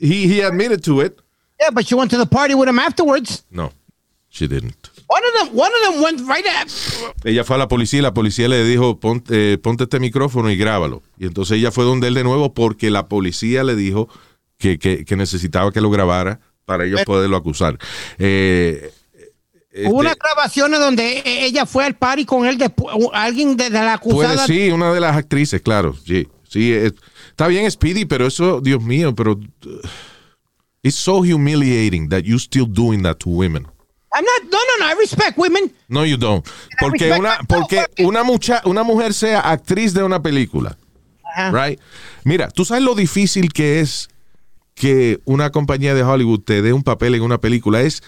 he, he admitted to it. yeah, but she went to the party with him afterwards. No, she didn't. One of them, one of them went right at. Ella fue a la policía y la policía le dijo, ponte, eh, ponte este micrófono y grábalo. Y entonces ella fue donde él de nuevo porque la policía le dijo que, que- que necesitaba que lo grabara para ellos poderlo acusar. Eh, este, Hubo unas grabaciones donde e- ella fue al party con él después, alguien de, de la puede, acusada. sí, una de las actrices, claro. Sí, sí es- está bien Speedy, pero eso, Dios mío, pero... uh, it's so humiliating that you still doing that to women. I'm not, no, no, no, I respect women. No, you don't. Porque una, porque una, mucha, una mujer sea actriz de una película. Ajá. Right? Mira, tú sabes lo difícil que es que una compañía de Hollywood te dé un papel en una película. Es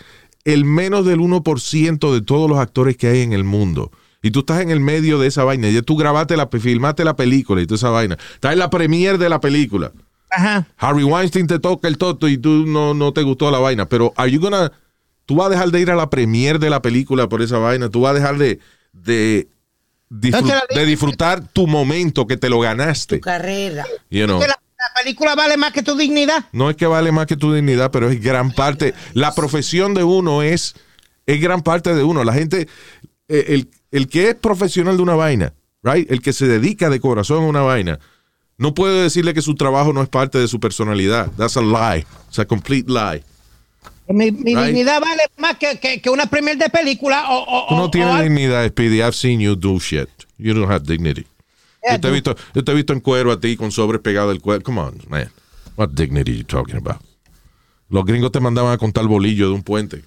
el menos del 1% de todos los actores que hay en el mundo. Y tú estás en el medio de esa vaina. Ya tú grabaste la, filmaste la película y toda esa vaina. Estás en la premiere de la película. Ajá. Harvey Weinstein te toca el toto y tú no, no te gustó la vaina. Pero are you gonna, tú vas a dejar de ir a la premiere de la película por esa vaina. Tú vas a dejar de, de, disfrut- de disfrutar tu momento que te lo ganaste. Tu carrera. You know. La película vale más que tu dignidad. No es que vale más que tu dignidad, pero es gran parte. La profesión de uno es, es gran parte de uno. La gente, eh, el, el que es profesional de una vaina, right? El que se dedica de corazón a una vaina, no puede decirle que su trabajo no es parte de su personalidad. That's a lie. It's a complete lie. Mi, mi Right. dignidad vale más que, que, que una premier de película o, o, Tú no o tienes dignidad, Speedy. I've seen you do shit. You don't have dignity. Yeah, yo, te he visto, yo te he visto en cuero a ti con sobres pegado del cuero. Come on, man. What dignity you talking about? Los gringos te mandaban a contar bolillo de un puente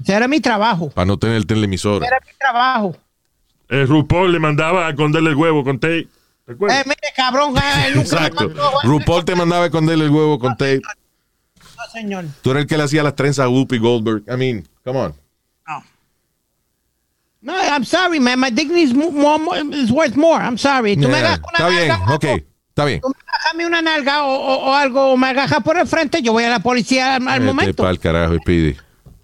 Ese era mi trabajo. para no tener televisor. Era mi trabajo. El RuPaul le mandaba a esconderle el huevo con tape. ¿Te Eh, mire, cabrón. eh, él nunca me Exacto. mandó, eh. RuPaul te mandaba a esconderle el huevo con tape. No, señor. Tú eres el que le hacía las trenzas a Whoopi Goldberg. I mean, come on. No, I'm sorry, man. My dignity is, mo- more, more- is worth more. I'm sorry. Tú me agarras una Está bien, nalga, ok, está bien. Tú me agarras a mí una nalga o, o- o algo, o me agarras por el frente, yo voy a la policía al, momento. pa'l carajo, Speedy.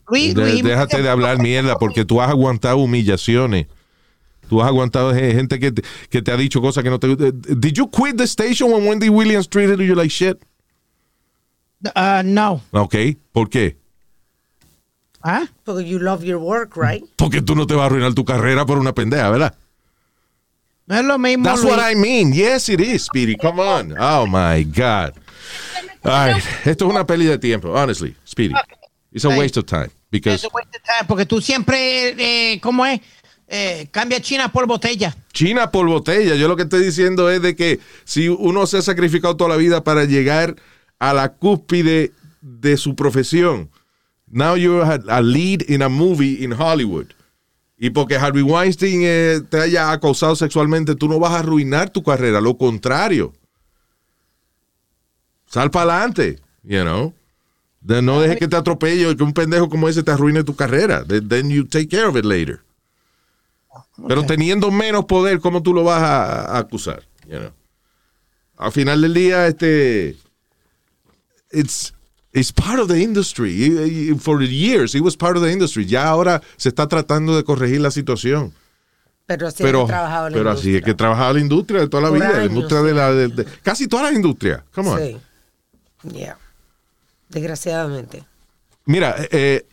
Luis, De- Luis, déjate de hablar mierda porque tú has aguantado humillaciones. Tú has aguantado ge- gente que te, que te ha dicho cosas que no te gustan. Did you quit the station when Wendy Williams treated you like shit? Uh, no. Ok, ¿por qué? ¿Ah? Porque you love your work, right? Porque tú no te vas a arruinar tu carrera por una pendeja, ¿verdad? No es lo mismo. That's Luis. what I mean. Yes, it is, Speedy. Come on. Oh, my God. Ay, esto es una peli de tiempo, honestly, Speedy. It's a waste of time. Because Eso waste of time, Porque tú siempre, eh, ¿cómo es? Eh, cambia China por botella. China por botella. Yo lo que estoy diciendo es de que si uno se ha sacrificado toda la vida para llegar a la cúspide de su profesión, now you're a, a lead in a movie in Hollywood. Y porque Harvey Weinstein eh, te haya acosado sexualmente, tú no vas a arruinar tu carrera. Lo contrario. Sal para adelante, you know. De- no dejes que te atropelle o que un pendejo como ese te arruine tu carrera. Then- you take care of it later. Pero teniendo menos poder, ¿cómo tú lo vas a, a acusar? You know? Al final del día, este, it's, it's part of the industry. For years, it was part of the industry. Ya ahora se está tratando de corregir la situación. Pero así pero he trabajado en la pero así es industria. que trabajaba la industria de toda la Por vida. la años, industria de sí. la, de- de- casi toda la industria. Come on. Sí. Yeah. Desgraciadamente. Mira, eh, eh,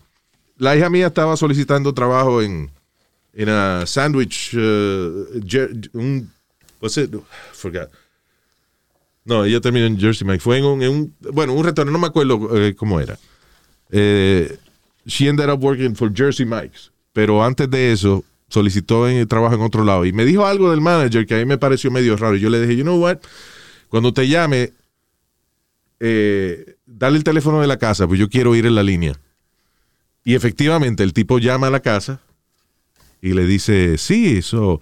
la hija mía estaba solicitando trabajo en, en a sandwich, uh, un, what's it? Forgot. No, ella terminó en Jersey Mike. Fue en un, en un- bueno, un restaurante, no me acuerdo eh, cómo era. Eh, she ended up working for Jersey Mike's. Pero antes de eso, solicitó en, trabajo en otro lado. Y me dijo algo del manager que a mí me pareció medio raro. Yo le dije, you know what? Cuando te llame, eh, dale el teléfono de la casa, pues yo quiero ir en la línea. Y efectivamente, el tipo llama a la casa y le dice, sí, eso,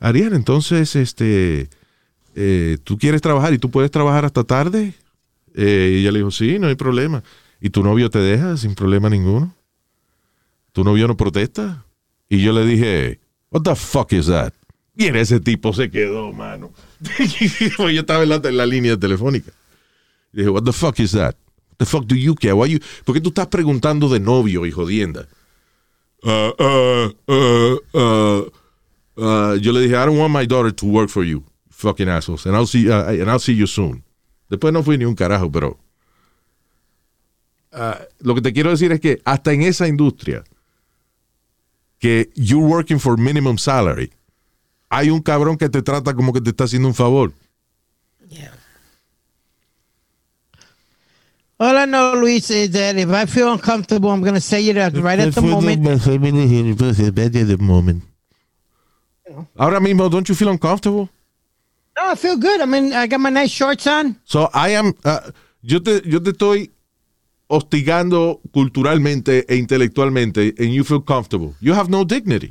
Ariana, entonces, este, eh, tú quieres trabajar y tú puedes trabajar hasta tarde. Eh, y ella le dijo, sí, no hay problema. ¿Y tu novio te deja sin problema ninguno? ¿Tu novio no protesta? Y yo le dije, what the fuck is that? Y en ese tipo se quedó, mano. Yo estaba en la, línea telefónica. Dije, what the fuck is that? What the fuck do you care? Why you- ¿Por qué tú estás preguntando de novio y jodienda? Uh, uh, uh, uh, uh, yo le dije, I don't want my daughter to work for you, fucking assholes, and I'll see, uh, and I'll see you soon. Después no fui ni un carajo, pero uh, lo que te quiero decir es que hasta en esa industria que you're working for minimum salary, hay un cabrón que te trata como que te está haciendo un favor. Yeah. All I know, Luis, is that if I feel uncomfortable, I'm going to say it at- right at the moment. Ahora mismo, don't you feel uncomfortable? No, I feel good. I mean, I got my nice shorts on. So I am, uh, yo te, yo te estoy hostigando culturalmente e intelectualmente, and you feel comfortable. You have no dignity.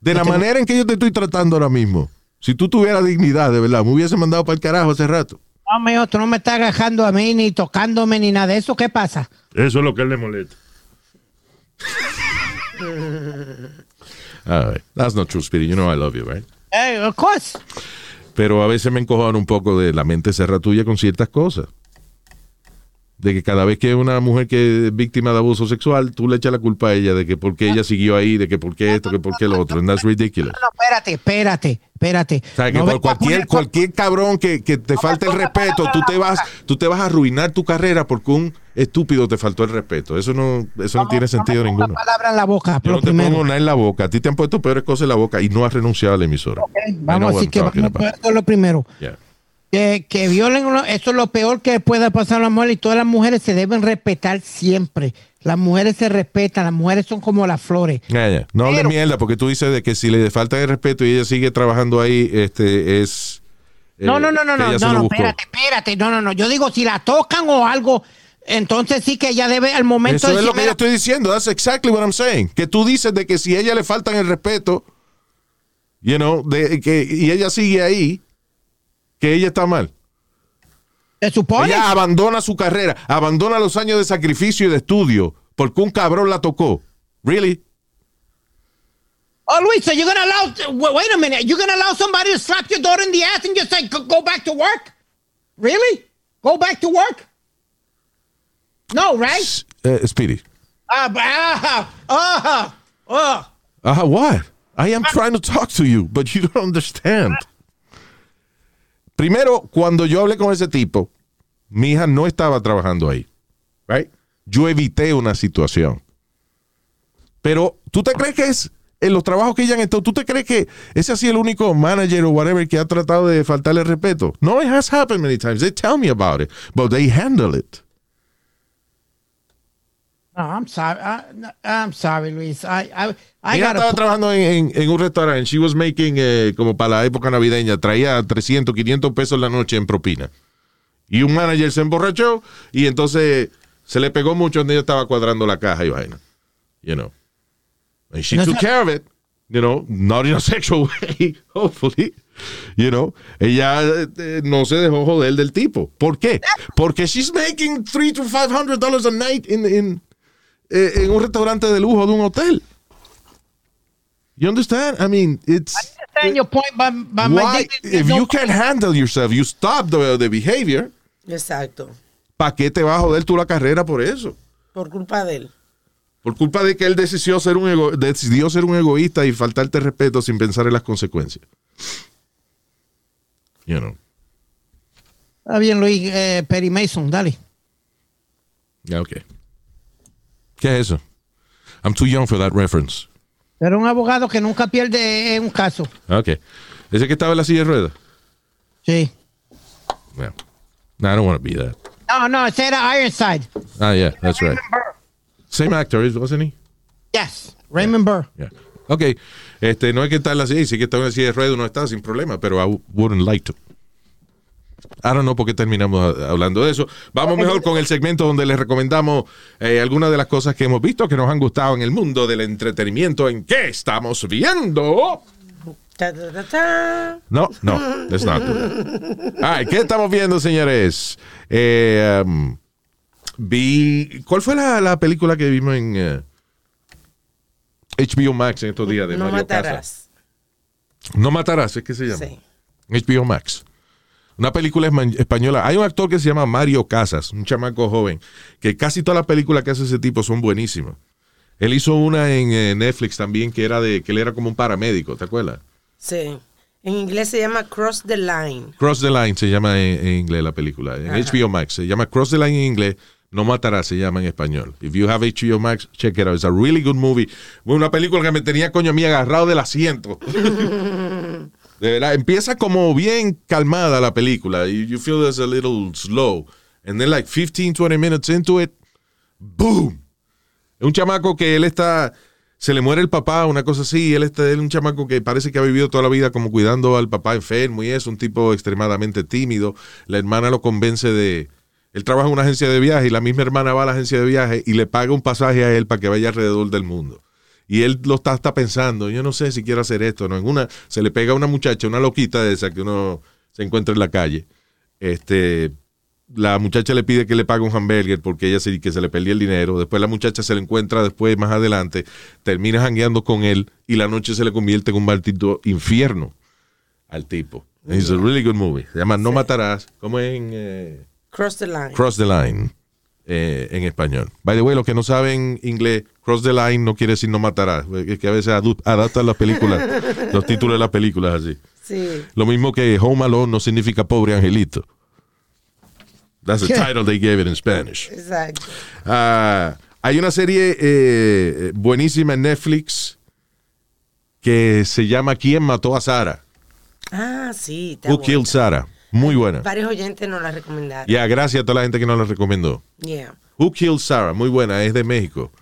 De la manera en que yo te estoy tratando ahora mismo. Si tú tuvieras dignidad, de verdad, me hubiese mandado para el carajo hace rato. No, mijo, tú no me estás agajando a mí, ni tocándome, ni nada de eso. ¿Qué pasa? Eso es lo que él le molesta. All right. That's not true, Spirit. You know I love you, right? Hey, of course. Pero a veces me encojan un poco de la mente cerrada tuya con ciertas cosas. De que cada vez que una mujer que es víctima de abuso sexual, tú le echas la culpa a ella de que por qué ella siguió ahí, de que por qué esto, que por qué lo otro. And that's ridiculous. No, espérate, espérate, espérate. O sea, que No por a cualquier, cualquier cabrón que, que te falte el respeto, tú te vas, tú te vas a arruinar tu carrera porque un estúpido te faltó el respeto. Eso no, eso no tiene sentido ninguno. palabra en la boca, Yo no te primero. pongo nada en la boca. A ti te han puesto peores cosas en la boca y no has renunciado a la emisora. Know Vamos a decir que vamos, es lo primero. Yeah. Que, que violen, uno- eso es lo peor que pueda pasar a la mujer y todas las mujeres se deben respetar siempre. Las mujeres se respetan, las mujeres son como las flores. Ya. No Pero- mierda, porque tú dices de que si le falta el respeto y ella sigue trabajando ahí, este es. eh, No, no, no, no, no, no, lo no, espérate, espérate, no, no, no. Yo digo, si la tocan o algo, entonces sí que ella debe al momento Eso de es lo decir, que yo "Mira, estoy diciendo. That's exactly what I'm saying. Que tú dices de que si a ella le faltan el respeto, you know, de, que, y ella sigue ahí, que ella está mal. se supone. Ella abandona su carrera, abandona los años de sacrificio y de estudio porque un cabrón la tocó. Really? Oh, Luis, so you're gonna allow? Wait, a minute. You're gonna allow somebody to slap your daughter in the ass and just say, "Go- "Go back to work"? Really? Go back to work? No, right? Uh, Speedy. Ah, ah, ah, ah. Uh, what? I am trying to talk to you, but you don't understand. Primero, cuando yo hablé con ese tipo, mi hija no estaba trabajando ahí. Right? Yo evité una situación. Pero, ¿tú te crees que es en los trabajos que ella han estado? ¿Tú te crees que ese ha sido el único manager o whatever que ha tratado de faltarle respeto? No, it has happened many times. They tell me about it, but they handle it. No, I'm sorry. I, I'm sorry, Luis. I, I, I gotta. estaba trabajando en, en- en un restaurante. She was making, eh, como para la época navideña, traía 300, 500 pesos la noche en propina. Y un manager se emborrachó y entonces se le pegó mucho donde ella estaba cuadrando la caja y vaina. You know. And she No took care of it. You know, not in a sexual way, hopefully. You know, ella eh, no se dejó joder del tipo. ¿Por qué? Porque she's making three to five hundred dollars a night in, in, eh, en un restaurante de lujo de un hotel. You understand? I mean, it's understand your point, but, but my why dignity if you can handle yourself, you stop the, the behavior. Exacto. ¿Para qué te va a joder tú la carrera por eso? Por culpa de él. Por culpa de que él decidió ser un ego- decidió ser un egoísta y faltarte respeto sin pensar en las consecuencias. You know. Está bien, Luis. Eh, Perry Mason, dale. Yeah, okay. ¿Qué es eso? I'm too young for that reference. Pero un abogado que nunca pierde en un caso. Okay. Ese que estaba en la silla de ruedas. Sí. Yeah. No, I don't want to be that. No, no, ese era Ironside. Ah, yeah, that's right. Same actor, wasn't he? Yes, Raymond Burr. Yeah. Ok. Este, no es que está en la silla, sí que está en la silla de ruedas, no está sin problema, pero I wouldn't like to. I don't know por qué terminamos hablando de eso. Vamos mejor con el segmento donde les recomendamos eh, algunas de las cosas que hemos visto que nos han gustado en el mundo del entretenimiento. ¿En qué estamos viendo? No, no, let's not right, ¿qué estamos viendo, señores? Eh, um, vi. ¿Cuál fue la, la película que vimos en eh, HBO Max en estos días de No Mario matarás. No matarás, es que se llama. Sí. HBO Max. Una película española. Hay un actor que se llama Mario Casas, un chamaco joven, que casi todas las películas que hace ese tipo son buenísimas. Él hizo una en eh, Netflix también que era de que él era como un paramédico, ¿te acuerdas? Sí. En inglés se llama Cross the Line. Cross the Line se llama en, en inglés la película. En HBO Max se llama Cross the Line en inglés. No matarás se llama en español. If you have HBO Max, check it out. It's a really good movie. Una película que me tenía coño a mí agarrado del asiento. Empieza como bien calmada la película. You, you feel there's a little slow. And then like 15, 20 minutes into it, boom. Es un chamaco que él está, se le muere el papá, una cosa así, él está, él es un chamaco que parece que ha vivido toda la vida como cuidando al papá enfermo y es un tipo extremadamente tímido. La hermana lo convence de, él trabaja en una agencia de viaje y la misma hermana va a la agencia de viaje y le paga un pasaje a él para que vaya alrededor del mundo. Y él lo está, está pensando, yo no sé si quiero hacer esto, ¿no? En una, se le pega a una muchacha, una loquita de esa que uno se encuentra en la calle. Este, la muchacha le pide que le pague un hamburger porque ella se, que se le perdió el dinero. Después la muchacha se le encuentra después, más adelante, termina jangueando con él y la noche se le convierte en un maldito infierno al tipo. It's a really good movie. Se llama No Matarás. como en eh, Cross the Line. Cross the Line eh, en español. By the way, los que no saben inglés, Cross the Line no quiere decir no matarás. Es que a veces adaptan las películas, los títulos de las películas así. Sí. Lo mismo que Home Alone no significa pobre angelito. That's the title they gave it in Spanish. Exacto. Ah, hay una serie eh, buenísima en Netflix que se llama ¿Quién mató a Sara? Ah, sí. Who buena. Killed Sarah? Muy buena. Varios oyentes nos la recomendaron. Ya, gracias a toda la gente que nos la recomendó. Yeah. Who Killed Sarah? Muy buena, es de México.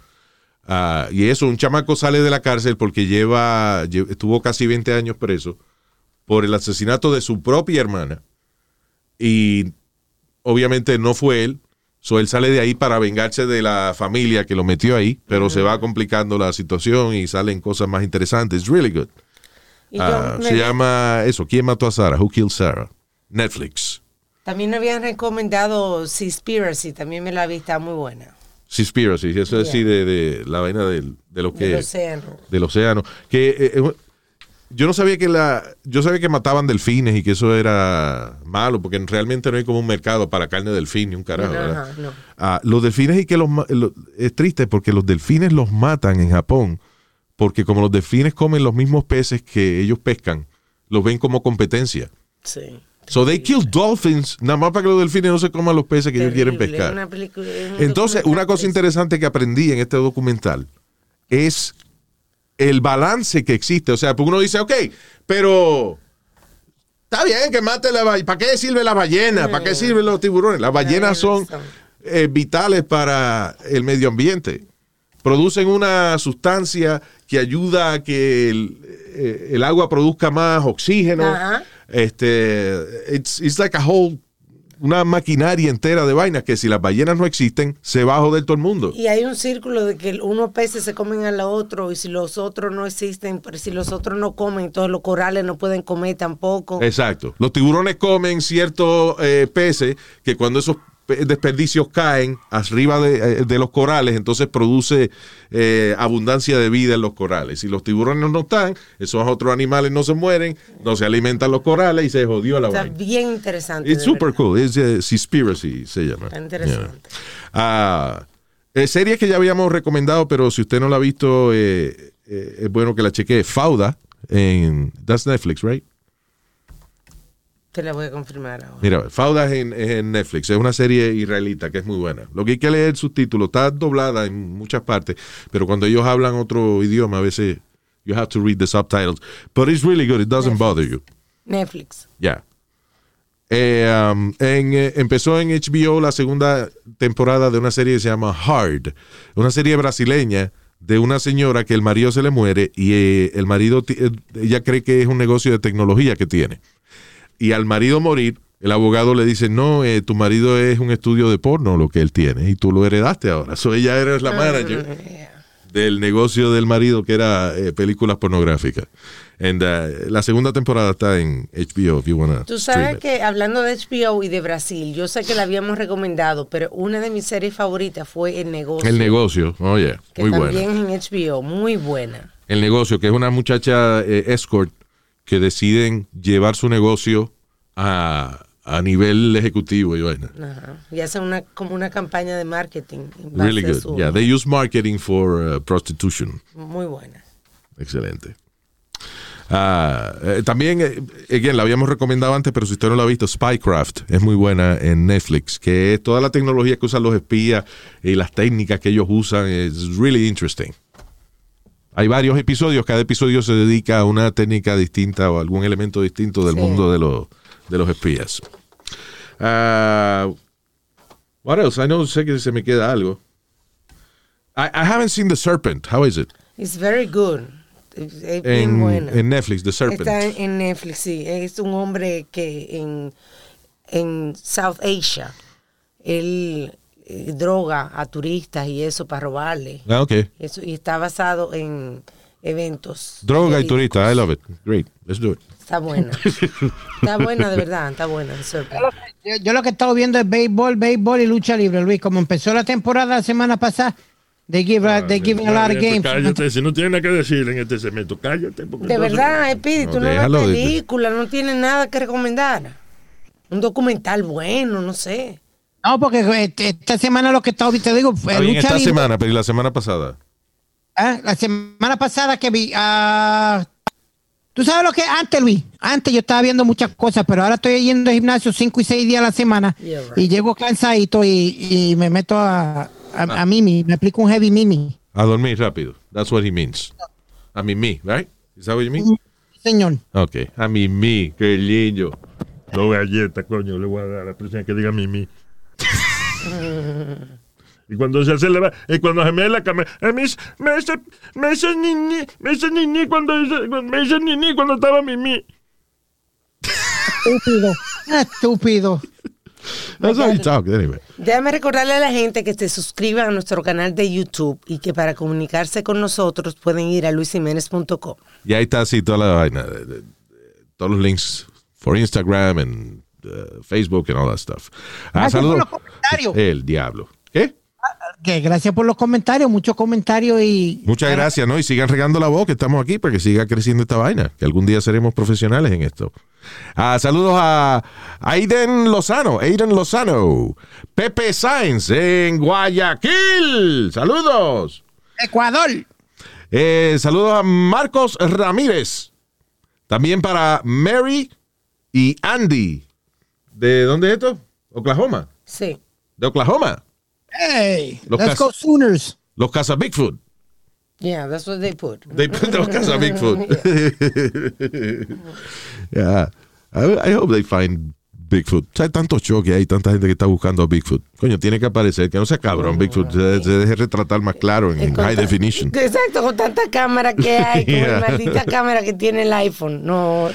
Ah, y eso, un chamaco sale de la cárcel porque lleva, lle- estuvo casi 20 años preso por el asesinato de su propia hermana. Y obviamente no fue él. So él sale de ahí para vengarse de la familia que lo metió ahí, pero se va complicando la situación y salen cosas más interesantes. It's really good. Ah, me- se llama eso, ¿Quién mató a Sarah? Who Killed Sarah? Netflix. También me habían recomendado Seaspiracy, también me la vi, está muy buena. Seaspiracy, eso es sí de, de la vaina del- de, lo que Del océano. del océano. Que eh, eh, yo no sabía que la, yo sabía que mataban delfines y que eso era malo, porque realmente no hay como un mercado para carne de delfín ni un carajo. ¿verdad? Ajá, no. Ah, los delfines y que los lo- es triste porque los delfines los matan en Japón porque como los delfines comen los mismos peces que ellos pescan, los ven como competencia. Sí. So they kill dolphins nada más para que los delfines no se coman los peces que ellos quieren pescar. una película- es un Entonces, una cosa interesante que aprendí en este documental es el balance que existe. O sea, porque uno dice, ok, pero está bien que mate la ballena. ¿Para qué sirve la ballena? ¿Para qué sirven los tiburones? Las ballenas son eh, vitales para el medio ambiente. Producen una sustancia que ayuda a que el, eh, el agua produzca más oxígeno. Ajá. Este, it's, it's like a whole, una maquinaria entera de vainas que si las ballenas no existen, se va a joder todo el mundo. Y hay un círculo de que unos peces se comen a los otros y si los otros no existen, pero si los otros no comen, entonces los corales no pueden comer tampoco. Exacto. Los tiburones comen ciertos eh, peces que cuando esos desperdicios caen arriba de, eh, de los corales, entonces produce eh, abundancia de vida en los corales. Si los tiburones no están, esos otros animales no se mueren, no se alimentan los corales y se jodió la Está vaina. bien interesante. It's de super cool. Es uh, Seaspiracy, se llama. Está interesante. Yeah. Ah, eh, series que ya habíamos recomendado, pero si usted no la ha visto, eh, eh, es bueno que la chequee. Fauda, en, that's Netflix, right? Te la voy a confirmar ahora. Mira, Fauda es en, es en Netflix. Es una serie israelita que es muy buena. Lo que hay que leer el subtítulo. Está doblada en muchas partes, pero cuando ellos hablan otro idioma, a veces you have to read the subtitles. But it's really good. It doesn't bother you. Netflix. Ya. Eh, um, en, eh, empezó en HBO la segunda temporada de una serie que se llama Hard, una serie brasileña de una señora que el marido se le muere y eh, el marido, eh, ella cree que es un negocio de tecnología que tiene. Y al marido morir, el abogado le dice, no, eh, tu marido es un estudio de porno lo que él tiene y tú lo heredaste ahora. So ella era la manager del negocio del marido que era eh, películas pornográficas. And, uh, la segunda temporada está en HBO if you wanna Tú sabes que hablando de HBO y de Brasil, yo sé que la habíamos recomendado, pero una de mis series favoritas fue El Negocio. El negocio, oye, que muy también buena. en HBO, muy buena. El negocio, que es una muchacha eh, escort que deciden llevar su negocio a, a nivel ejecutivo y vaina. Ajá. Y hacen una, como una campaña de marketing. Really good. su- Yeah, they use marketing for uh, prostitution. Muy buena. Excelente. Ah, eh, también, eh, again, la habíamos recomendado antes, pero si usted no la ha visto, Spycraft es muy buena en Netflix, que es toda la tecnología que usan los espías y las técnicas que ellos usan, es really interesting. Hay varios episodios, cada episodio se dedica a una técnica distinta o algún elemento distinto del Sí. mundo de, los de los espías. Ah, what else? I know, sé que se me queda algo. I, I haven't seen The Serpent. How is it? It's very good. Es En, buena. en Netflix, The Serpent. Está en, en Netflix, sí. Es un hombre que en, en South Asia, él eh, droga a turistas y eso para robarle. Ah, ok. Eso, y está basado en eventos. Droga y verídicos. turista, I love it. Great, let's do it. Está buena. está buena, de verdad, está buena. Yo, yo lo que he estado viendo es béisbol, béisbol y lucha libre, Luis. Como empezó la temporada la semana pasada, they give, a- they give a lot of games. Cállate, si no tiene nada que decir en este segmento, cállate. porque De verdad, Espíritu, No, dice. película, no tiene nada que recomendar. Un documental bueno, no sé. No, porque este, esta semana lo que he estado, te digo, fue lucha esta libre. semana, pero ¿y la semana pasada? Ah, La semana pasada que vi. ah, Tú sabes lo que antes, Luis. Antes yo estaba viendo muchas cosas, pero ahora estoy yendo al gimnasio cinco y seis días a la semana Yeah, right. y llego cansadito y, y me meto a, a, a Mimi. Me aplico un heavy Mimi. A dormir rápido. That's what he means. A mí, me, right? Is that what you mean? Señor. Ok. A mí, me. Qué lindo. No galleta, coño, le voy a dar a la persona que diga mimi. y cuando se hace la, y cuando se me la cama, a mí me dice, me me dice niní cuando dice- me dice niní cuando estaba mimi. Estúpido. Estúpido. That's how you talk, anyway. Déjame recordarle a la gente que se suscriban a nuestro canal de YouTube y que para comunicarse con nosotros pueden ir a luisiménez.com. Y ahí está así toda la vaina. todos los links for Instagram and uh, Facebook and all that stuff. Ah, Gracias por saludos. los comentarios. El diablo. ¿Qué? Que gracias por los comentarios, muchos comentarios y Muchas gracias, ¿no? Y sigan regando la voz que estamos aquí para que siga creciendo esta vaina, que algún día seremos profesionales en esto. Ah, saludos a Aiden Lozano, Aiden Lozano, Pepe Sainz en Guayaquil. Saludos. Ecuador. Eh, saludos a Marcos Ramírez. También para Mary y Andy. ¿De dónde es esto? Oklahoma. Sí. De Oklahoma. Hey, Los let's go Sooners. Los Casa Bigfoot. Yeah, that's what they put. They put los Casa Bigfoot. yeah. I, I hope they find Bigfoot. O sea, hay tanto show que hay, tanta gente que está buscando a Bigfoot. Coño, tiene que aparecer. Que no sea cabrón, Bigfoot. Se, se deje retratar más claro en, high ta- definition. Exacto, con tanta cámara que hay, con Yeah. la maldita cámara que tiene el iPhone. No,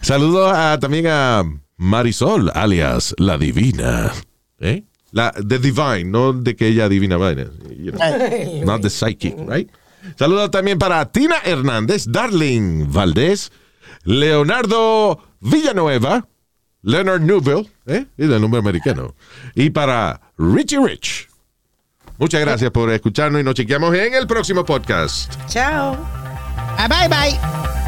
Saludos a- también a Marisol, alias La Divina. ¿Eh? La, the Divine, no de que ella adivina vainas. You know, not the psychic, right? Saludos también para Tina Hernández, Darling Valdés, Leonardo Villanueva, Leonard Newville, ¿eh? Es el nombre americano. Y para Richie Rich. Muchas gracias por escucharnos y nos chequeamos en el próximo podcast. Chao. Ah, bye bye.